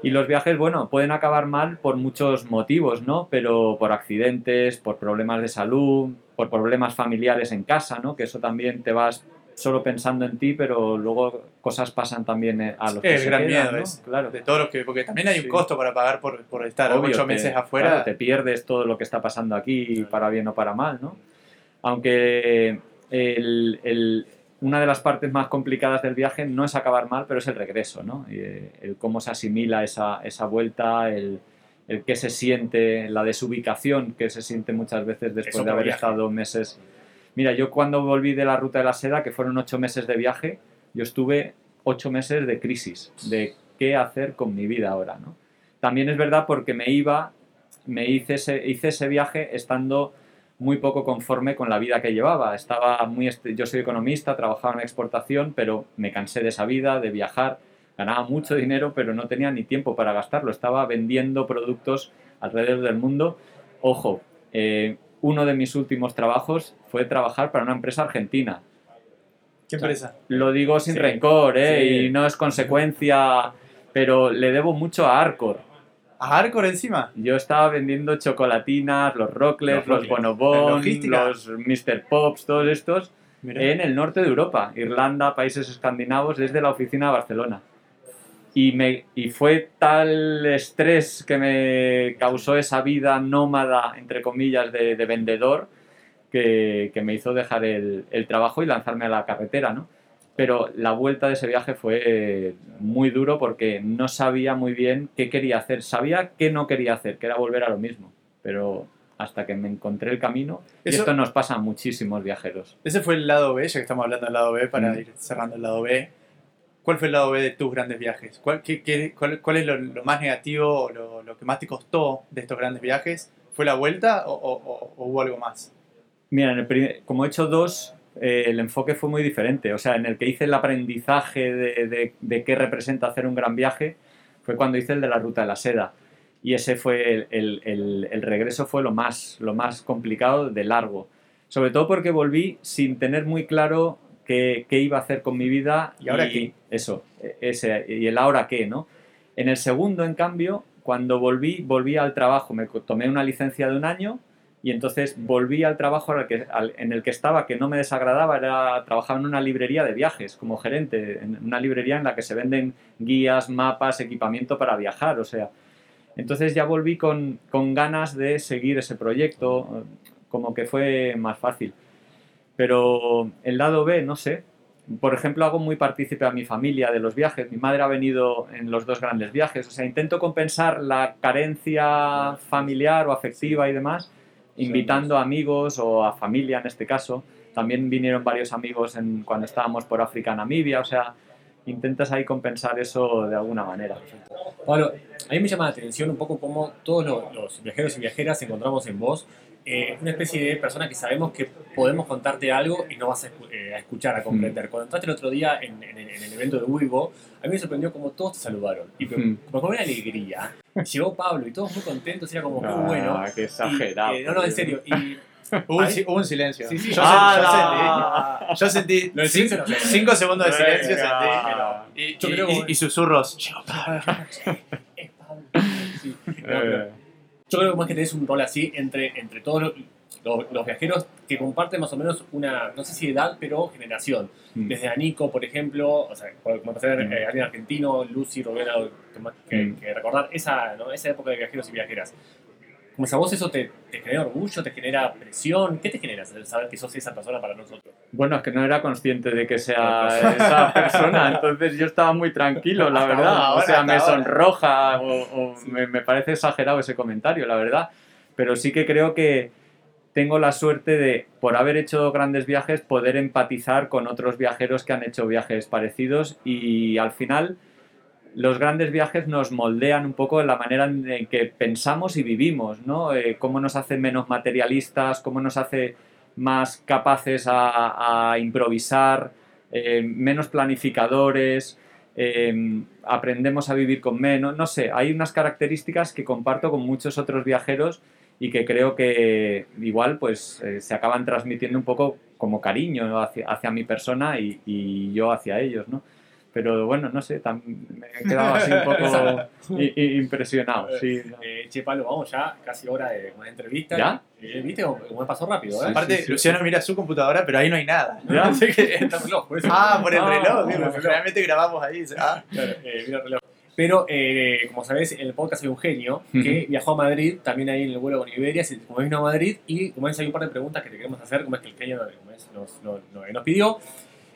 Y los viajes, bueno, pueden acabar mal por muchos motivos, ¿no? Pero por accidentes, por problemas de salud, por problemas familiares en casa, ¿no? Que eso también te vas solo pensando en ti, pero luego cosas pasan también eh, a los que el se gran quedan, miedo ¿no? es Claro. de todos los que. Porque también hay un Sí. costo para pagar por, por estar Obvio, ocho te- meses afuera. claro, te pierdes todo lo que está pasando aquí, para bien o para mal, ¿no? Aunque el- el- una de las partes más complicadas del viaje no es acabar mal, pero es el regreso, ¿no? Eh, el cómo se asimila esa, esa vuelta, el, el qué se siente, la desubicación que se siente muchas veces después Eso de haber viaje. estado meses. Mira, yo cuando volví de la ruta de la seda, que fueron ocho meses de viaje, yo estuve ocho meses de crisis, de qué hacer con mi vida ahora, ¿no? También es verdad porque me iba, me hice ese, viaje estando muy poco conforme con la vida que llevaba. Estaba muy, yo soy economista, trabajaba en exportación, pero me cansé de esa vida, de viajar. Ganaba mucho dinero, pero no tenía ni tiempo para gastarlo. Estaba vendiendo productos alrededor del mundo. Ojo, eh, uno de mis últimos trabajos fue trabajar para una empresa argentina. ¿Qué empresa? Lo digo sin Sí, rencor, ¿eh? sí. Y no es consecuencia, pero le debo mucho a Arcor. ¿A Hardcore encima? Yo estaba vendiendo chocolatinas, los Rocklets, Los los, Rocklets. ¿La Bonobon, los Mr. Pops, todos estos, en el norte de Europa, Irlanda, países escandinavos, desde la oficina de Barcelona. Y, me, y fue tal estrés que me causó esa vida nómada, entre comillas, de, de vendedor, que, que me hizo dejar el, el trabajo y lanzarme a la carretera, ¿no? Pero la vuelta de ese viaje fue eh, muy duro porque no sabía muy bien qué quería hacer. Sabía qué no quería hacer, que era volver a lo mismo. Pero hasta que me encontré el camino, y Eso- esto nos pasa a muchísimos viajeros. Ese fue el lado B, ya que estamos hablando del lado B, para Mm. ir cerrando el lado B. ¿Cuál fue el lado B de tus grandes viajes? ¿Cuál, qué- qué- cuál- cuál es lo, lo más negativo o lo, lo que más te costó de estos grandes viajes? ¿Fue la vuelta o, o- o- hubo algo más? Mira, en el primer- como he hecho dos, eh, el enfoque fue muy diferente. O sea, en el que hice el aprendizaje de, de- de qué representa hacer un gran viaje fue cuando hice el de la ruta de la seda. Y ese fue el, el- el- el regreso fue lo más, lo más complicado de largo. Sobre todo porque volví sin tener muy claro qué, qué iba a hacer con mi vida. ¿Y ahora qué? Eso, ese, y el ahora qué, ¿no? En el segundo, en cambio, cuando volví, volví al trabajo, me tomé una licencia de un año y entonces volví al trabajo al que- al- en el que estaba, que no me desagradaba, era trabajaba en una librería de viajes como gerente, en una librería en la que se venden guías, mapas, equipamiento para viajar, o sea. Entonces ya volví con, con ganas de seguir ese proyecto, como que fue más fácil. Pero el lado B, no sé. Por ejemplo, hago muy partícipe a mi familia de los viajes. Mi madre ha venido en los dos grandes viajes. O sea, intento compensar la carencia familiar o afectiva y demás, invitando a amigos o a familia en este caso. También vinieron varios amigos en, cuando estábamos por África, Namibia. O sea, intentas ahí compensar eso de alguna manera. Pablo, a mí me llama la atención un poco cómo todos los, los viajeros y viajeras encontramos en vos eh, una especie de persona que sabemos que podemos contarte algo y no vas a, eh, a escuchar, a comprender. Cuando entraste el otro día en, en el, en el evento de Wigo, a mí me sorprendió cómo todos te saludaron. Y Mm. me con una alegría. Llegó Pablo y todos muy contentos, era como, qué bueno. Ah, qué Y, exagerado. eh, no, no, en serio. Y, Hubo un, si- silencio. Sí, sí. Yo, Ah, sentí, yo sentí. Yo sé. cinco segundos de silencio. Venga. sentí, y, susurros. Es Pablo. Sí. No, pero- Yo creo que más que tenés un rol así entre, entre todos los, los- los viajeros que comparten más o menos una, no sé si edad, pero generación. mm. Desde Anico, por ejemplo, o sea, como empezar Mm. eh, alguien argentino, Lucy, Rubén, algo que, que- Mm. que recordar esa, ¿no? esa época de viajeros y viajeras. Como si a vos eso te, te genera orgullo, te genera presión, ¿qué te genera saber que sos esa persona para nosotros? Bueno, es que no era consciente de que sea esa persona, entonces yo estaba muy tranquilo, la verdad. ahora, o sea, me ahora. sonroja o, o me, me parece exagerado ese comentario, la verdad. Pero sí que creo que, tengo la suerte de, por haber hecho grandes viajes, poder empatizar con otros viajeros que han hecho viajes parecidos y al final los grandes viajes nos moldean un poco la manera en que pensamos y vivimos, ¿no? Eh, cómo nos hace menos materialistas, cómo nos hace más capaces a, improvisar, eh, menos planificadores, eh, aprendemos a vivir con menos, no sé, hay unas características que comparto con muchos otros viajeros y que creo que igual pues se acaban transmitiendo un poco como cariño hacia, mi persona y, y yo hacia ellos, ¿no? Pero bueno, no sé, me he quedado así un poco impresionado. Sí, eh, che, Pablo, vamos ya, casi hora de una entrevista. ¿Ya? Eh, ¿Viste cómo me pasó rápido? ¿eh? Aparte, Luciano mira su computadora, pero ahí no hay nada. ¿Ya? que está reloj, por eso. Ah, por el ah, reloj. Realmente grabamos ahí. Ah. Claro, eh, mira el reloj. Pero, eh, como sabés, en el podcast hay un genio que viajó a Madrid, también ahí en el vuelo con Iberia, como vino a Madrid, y como ves, hay un par de preguntas que te queremos hacer, como es que el genio nos, nos, nos, pidió.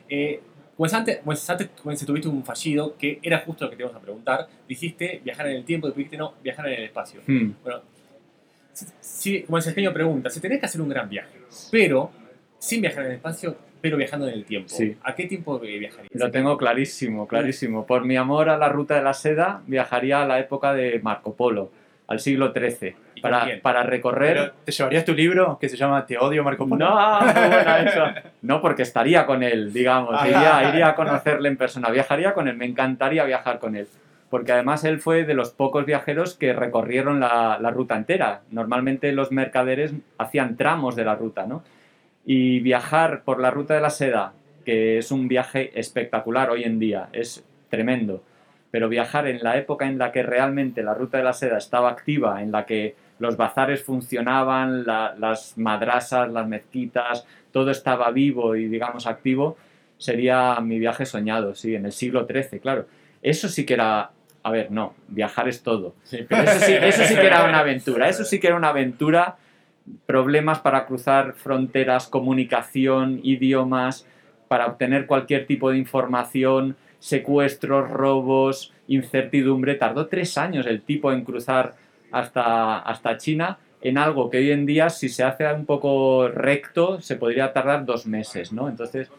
Eh, como antes, antes si tuviste un fallido, que era justo lo que te íbamos a preguntar, dijiste viajar en el tiempo y dijiste no, viajar en el espacio. Hmm. Bueno, si, como el genio pregunta, si tenés que hacer un gran viaje, pero sin viajar en el espacio, pero viajando en el tiempo, ¿a qué tiempo viajarías? Lo tengo clarísimo, clarísimo. Por mi amor a la ruta de la seda, viajaría a la época de Marco Polo, al siglo XIII para, para recorrer. ¿Te llevarías tu libro que se llama Te odio Marco Polo? No, no, porque estaría con él, digamos. Iría, iría a conocerle en persona. Viajaría con él, me encantaría viajar con él. Porque además él fue de los pocos viajeros que recorrieron la, la ruta entera. Normalmente los mercaderes hacían tramos de la ruta, ¿no? Y viajar por la ruta de la seda, que es un viaje espectacular hoy en día, es tremendo pero viajar en la época en la que realmente la ruta de la seda estaba activa, en la que los bazares funcionaban, las madrasas, las mezquitas, todo estaba vivo y digamos activo, sería mi viaje soñado, sí, en el siglo XIII, claro. Eso sí que era, a ver, no, viajar es todo. eso, sí, eso sí que era una aventura, eso sí que era una aventura, problemas para cruzar fronteras, comunicación, idiomas, para obtener cualquier tipo de información, secuestros, robos, incertidumbre. Tardó tres años el tipo en cruzar hasta, hasta China en algo que hoy en día, si se hace un poco recto, se podría tardar dos meses, ¿no? Entonces,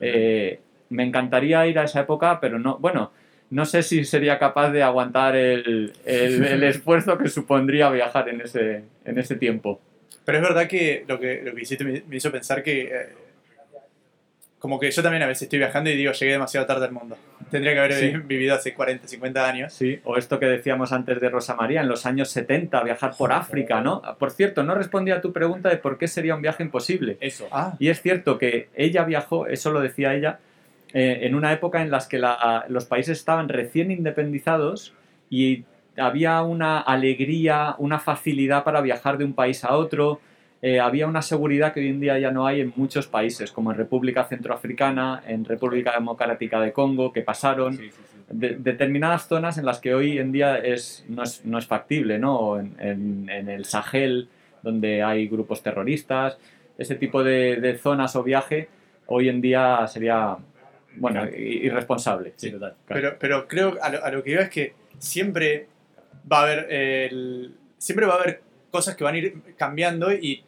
eh, me encantaría ir a esa época, pero no, bueno, no sé si sería capaz de aguantar el, el, esfuerzo que supondría viajar en ese, en ese tiempo. Pero es verdad que lo que, lo que hiciste me, hizo pensar que eh, como que yo también a veces estoy viajando y digo, llegué demasiado tarde al mundo. Tendría que haber vivido hace 40, 50 años. Sí, o esto que decíamos antes de Rosa María, en los años 70, viajar por África, ¿no? Por cierto, no respondí a tu pregunta de por qué sería un viaje imposible. Eso. Ah. Y es cierto que ella viajó, eso lo decía ella, eh, en una época en la que los países estaban recién independizados y había una alegría, una facilidad para viajar de un país a otro, eh, había una seguridad que hoy en día ya no hay en muchos países, como en República Centroafricana, en República Democrática de Congo, que pasaron. determinadas zonas en las que hoy en día es, no, es, no es factible, ¿no? En, en, el Sahel, donde hay grupos terroristas, ese tipo de, de, zonas o viaje, hoy en día sería, bueno, irresponsable. Sí, total. Pero, pero creo, a lo, a lo que iba es que siempre va a haber, el, siempre va a haber cosas que van a ir cambiando y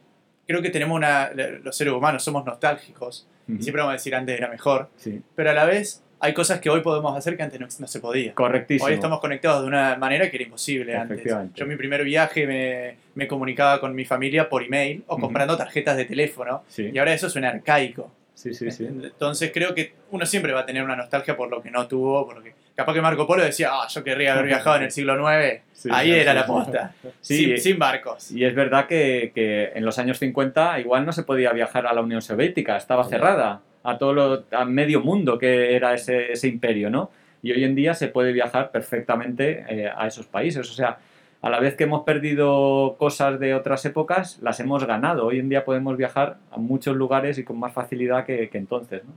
creo que tenemos una, los seres humanos somos nostálgicos y siempre vamos a decir antes era mejor, pero a la vez hay cosas que hoy podemos hacer que antes no, se podía. Correctísimo. Hoy estamos conectados de una manera que era imposible antes. Yo mi primer viaje me, me comunicaba con mi familia por email o comprando tarjetas de teléfono y ahora eso suena arcaico. Sí, sí, sí. Entonces creo que uno siempre va a tener una nostalgia por lo que no tuvo, por que capaz que Marco Polo decía, ah, yo querría haber viajado en el siglo IX, ahí era la posta, sí, sin, barcos. Y es verdad que, que, en los años 50 igual no se podía viajar a la Unión Soviética, estaba cerrada a todo lo, a medio mundo que era ese, ese imperio, ¿no? Y hoy en día se puede viajar perfectamente eh, a esos países, o sea, a la vez que hemos perdido cosas de otras épocas, las hemos ganado. Hoy en día podemos viajar a muchos lugares y con más facilidad que, que entonces. ¿no?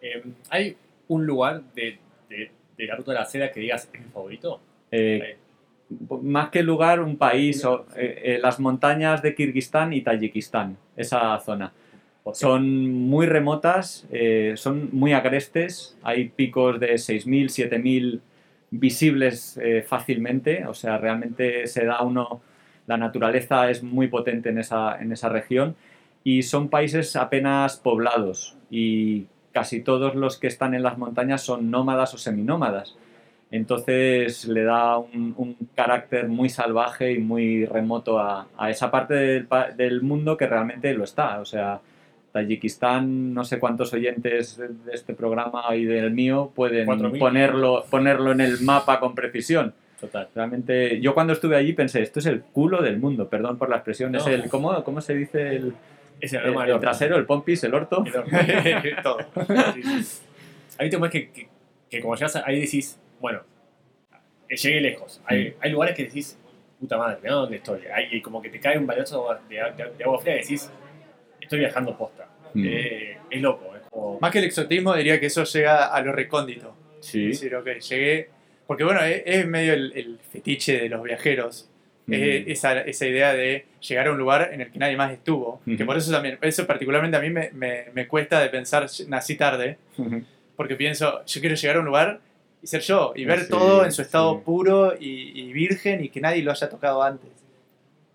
Eh, ¿Hay un lugar de, de de la ruta de la seda que digas es mi favorito? Eh, más que lugar, un país, o, eh, eh, las montañas de Kirguistán y Tayikistán, esa zona. Son muy remotas, son muy agrestes, hay picos de 6.000, 7.000 visibles fácilmente, o sea, realmente se da uno la naturaleza es muy potente en esa, en esa región y son países apenas poblados y casi todos los que están en las montañas son nómadas o seminómadas. Entonces le da un, carácter muy salvaje y muy remoto a, esa parte del, del, mundo que realmente lo está. O sea, Tayikistán, no sé cuántos oyentes de este programa y del mío pueden ponerlo, ponerlo en el mapa con precisión. Total. Realmente, yo cuando estuve allí pensé, esto es el culo del mundo, perdón por la expresión, es el, ¿cómo, ¿cómo se dice el, es el, el, trasero, el pompis, el orto? Todo. Ahí te que, que, que, como llegas ahí decís, bueno, eh, llegué lejos. Hay, mm. hay lugares que decís, puta madre, ¿no? ¿dónde estoy? Hay, como que te cae un balazo de, de, agua fría y decís, estoy viajando posta. Mm. Eh, es loco. Es como... Más que el exotismo, diría que eso llega a lo recóndito. Sí. Es decir, ok, llegué. Porque bueno, es, medio el, fetiche de los viajeros. Es esa, esa, idea de llegar a un lugar en el que nadie más estuvo. Que por eso también, eso particularmente a mí me, me, me cuesta de pensar, nací tarde. Porque pienso, yo quiero llegar a un lugar y ser yo, y ver todo en su estado puro y, virgen y que nadie lo haya tocado antes.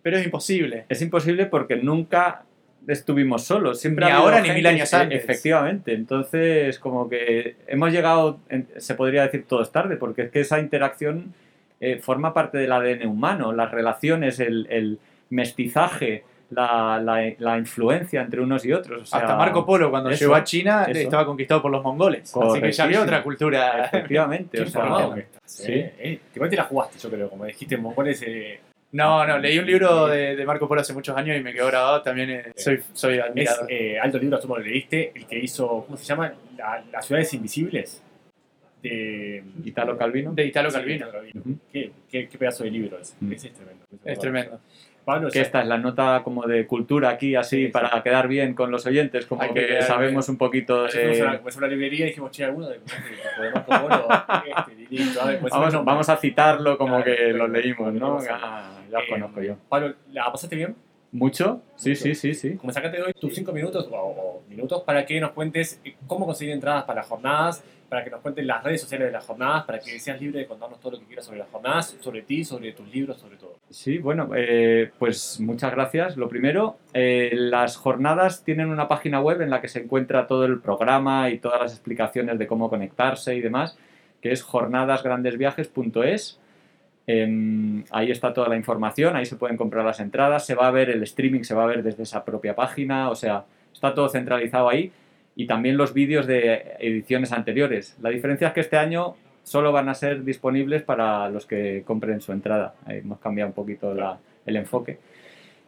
Pero es imposible. Es imposible porque nunca estuvimos solos. Siempre ni ahora ni mil años antes. Efectivamente. Entonces, como que hemos llegado, se podría decir todos tarde, porque es que esa interacción eh, forma parte del ADN humano. Las relaciones, el, el mestizaje, la, la, influencia entre unos y otros. Hasta Marco Polo, cuando llegó a China, estaba conquistado por los mongoles. Así que ya había otra cultura. Efectivamente. o sea, sí. ¿eh? te la jugaste, yo creo. Como dijiste, mongoles. Eh, no, no, leí un libro de, de, Marco Polo hace muchos años y me quedó grabado. También eh, soy, soy admirador. Es, alto libro, tú lo leíste. El que hizo, ¿cómo se llama? las ciudades invisibles. De Italo Calvino. De Italo Calvino. ¿Qué, qué, pedazo de libro es. Es tremendo. Es tremendo que esta es la nota como de cultura aquí, así, para quedar bien con los oyentes, como que, sabemos un poquito de... Pues una librería y dijimos, che, alguno de... vamos, vamos, a citarlo como que lo leímos, ¿no? Ah, ya os eh, conozco yo. Pablo, ¿la pasaste bien? ¿Mucho? Sí, sí, sí, sí. Como sacate hoy tus cinco minutos o, minutos para que nos cuentes cómo conseguir entradas para las jornadas, para que nos cuentes las redes sociales de las jornadas, para que seas libre de contarnos todo lo que quieras sobre las jornadas, sobre ti, sobre tus libros, sobre todo. Sí, bueno, eh, pues muchas gracias. Lo primero, eh, las jornadas tienen una página web en la que se encuentra todo el programa y todas las explicaciones de cómo conectarse y demás, que es jornadasgrandesviajes.es. Em, ahí está toda la información, ahí se pueden comprar las entradas, se va a ver el streaming, se va a ver desde esa propia página, o sea, está todo centralizado ahí y también los vídeos de ediciones anteriores. La diferencia es que este año solo van a ser disponibles para los que compren su entrada. Ahí hemos cambiado un poquito el enfoque.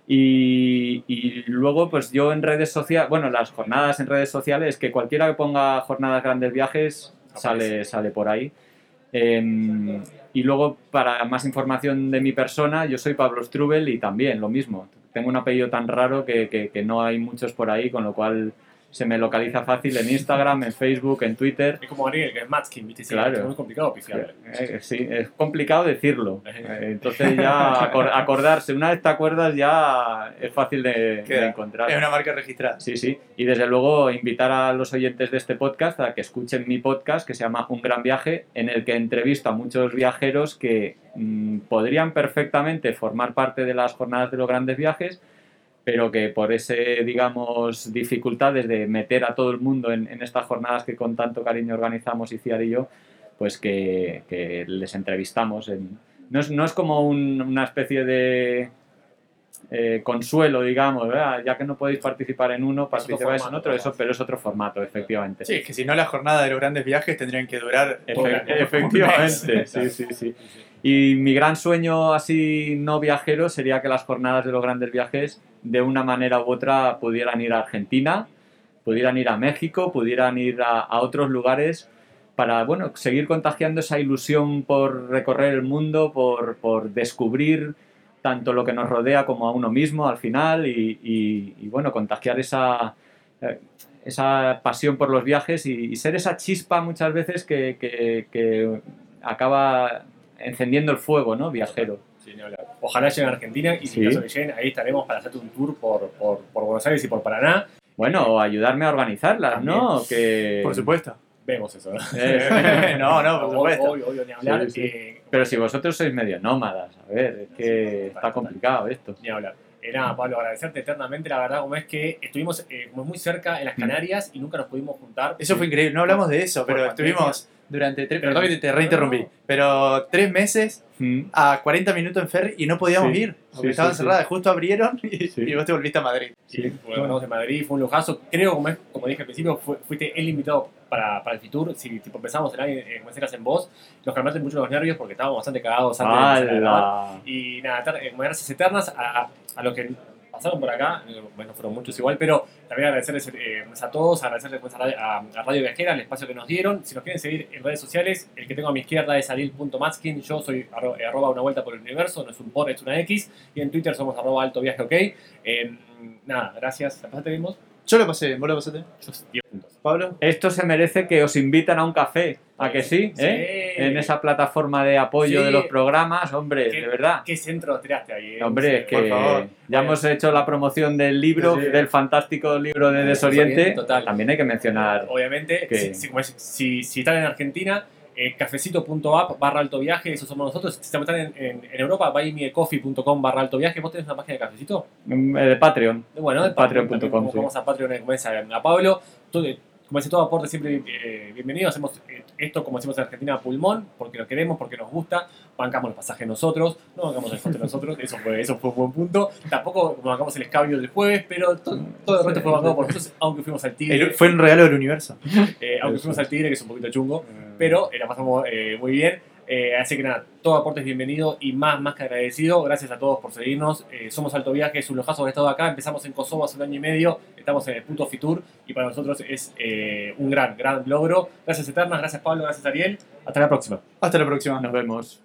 Y, y, luego, pues yo en redes sociales, bueno, las jornadas en redes sociales, que cualquiera que ponga jornadas grandes viajes sale, sale por ahí. Em, y luego, para más información de mi persona, yo soy Pablo Strubel y también lo mismo. Tengo un apellido tan raro que, que, que no hay muchos por ahí, con lo cual se me localiza fácil en Instagram, en Facebook, en Twitter. Es como Daniel, que es Matskin, ¿viste? claro. Es muy complicado pifiarle. Eh, sí, es complicado decirlo. Eh, entonces ya acordarse, una vez te acuerdas ya es fácil de, encontrar. Es una marca registrada. Sí, sí. Y desde luego invitar a los oyentes de este podcast a que escuchen mi podcast que se llama Un Gran Viaje, en el que entrevisto a muchos viajeros que mm, podrían perfectamente formar parte de las jornadas de los grandes viajes, pero que por ese, digamos, dificultades de meter a todo el mundo en, estas jornadas que con tanto cariño organizamos Ciar y yo, pues que, les entrevistamos. En, no, es, no es como una especie de eh, consuelo, digamos, ya que no podéis participar en uno, participáis en otro, eso, pero es otro formato, efectivamente. Sí, es que si no la jornada de los grandes viajes tendrían que durar... efectivamente, sí, sí, sí. Y mi gran sueño así no viajero sería que las jornadas de los grandes viajes de una manera u otra pudieran ir a Argentina, pudieran ir a México, pudieran ir a, otros lugares para bueno, seguir contagiando esa ilusión por recorrer el mundo, por, por descubrir tanto lo que nos rodea como a uno mismo al final y, y, bueno, contagiar esa, eh, esa pasión por los viajes y, ser esa chispa muchas veces que, que acaba encendiendo el fuego, ¿no? Viajero. Ojalá lleguen a Argentina y si caso que lleguen, ahí estaremos para hacerte un tour por, por, por Buenos Aires y por Paraná. Bueno, o ayudarme a organizarlas, ¿no? Que... Por supuesto. vemos eso. ¿no? Eh, no, no, por supuesto. Obvio, obvio, ni hablar. Sí, sí. eh, Pero si vosotros sois medio nómadas, a ver, es que Sí, está complicado esto. Ni hablar. Eh, nada, Pablo, agradecerte eternamente, la verdad, como es que estuvimos eh, como muy cerca en las Mm. Canarias y nunca nos pudimos juntar. Eso fue increíble, no hablamos de eso, pero pandemia. estuvimos durante tres, Pero- perdón que te, te reinterrumpí, pero tres meses Mm. a 40 minutos en ferry y no podíamos Sí, ir, porque sí, estaban sí, sí. cerradas, justo abrieron y, Sí. y vos te volviste a Madrid. Sí, bueno, en Madrid, fue un lujazo. Creo, como, es- como dije al principio, fue- fuiste el invitado para, para el Fitur. Si tipo, empezamos el año eh, como decías en voz, nos calmaste mucho los nervios porque estábamos bastante cagados antes de. Y nada, eh, gracias eternas a, a- a los que pasaron por acá, eh, bueno, fueron muchos igual, pero también agradecerles eh, a todos, agradecerles pues, a, Radio- a- a Radio Viajera el espacio que nos dieron. Si nos quieren seguir en redes sociales, el que tengo a mi izquierda es ariel.matskin, yo soy arro- eh, arroba una vuelta por el universo, no es un por, es una X, y en Twitter somos arroba alto viaje ok. Eh, nada, gracias. ¿La pasaste bien vos? Yo lo pasé, vos lo pasaste. Yo 10 puntos. Pablo. Esto se merece que os invitan a un café, ¿a que sí? ¿Eh? Sí. En esa plataforma de apoyo Sí. de los programas, hombre, ¿Qué- de verdad. ¿Qué centro tiraste ahí? eh? Hombre, es por que favor. ya hemos hecho la promoción del libro, Sí. del fantástico libro de Desoriente. Desoriente, total. También hay que mencionar. Obviamente, que- si, si- como es- si- si están en Argentina, eh, cafecito.app barra alto viaje, eso somos nosotros. Si están en, en, en Europa, buymeacoffee.com barra alto viaje. ¿Vos tenés una página de cafecito? mm, eh, de Patreon. Bueno, de Patreon.com, también sí. Vamos a Patreon, a Pablo. Como dice todo aporte, siempre eh, bienvenido. Hacemos eh, esto, como decimos en Argentina, a pulmón, porque lo queremos, porque nos gusta. Bancamos los pasajes nosotros, no bancamos el coste nosotros. Eso fue, eso fue un buen punto. Tampoco bancamos el escabio del jueves, pero to- todo el resto fue bancado por nosotros, aunque fuimos al Tigre. El- fue un regalo del universo. eh, aunque fuimos al Tigre, que es un poquito chungo pero la pasamos eh, muy bien. Eh, así que nada, todo aporte es bienvenido y más, más que agradecido. Gracias a todos por seguirnos. Eh, somos Alto Viaje, es un lojazo haber estado acá. Empezamos en Kosovo hace un año y medio, estamos en el puto Fitur y para nosotros es eh, un gran, gran logro. Gracias Eternas, gracias Pablo, gracias Ariel. Hasta la próxima. Hasta la próxima. Nos vemos.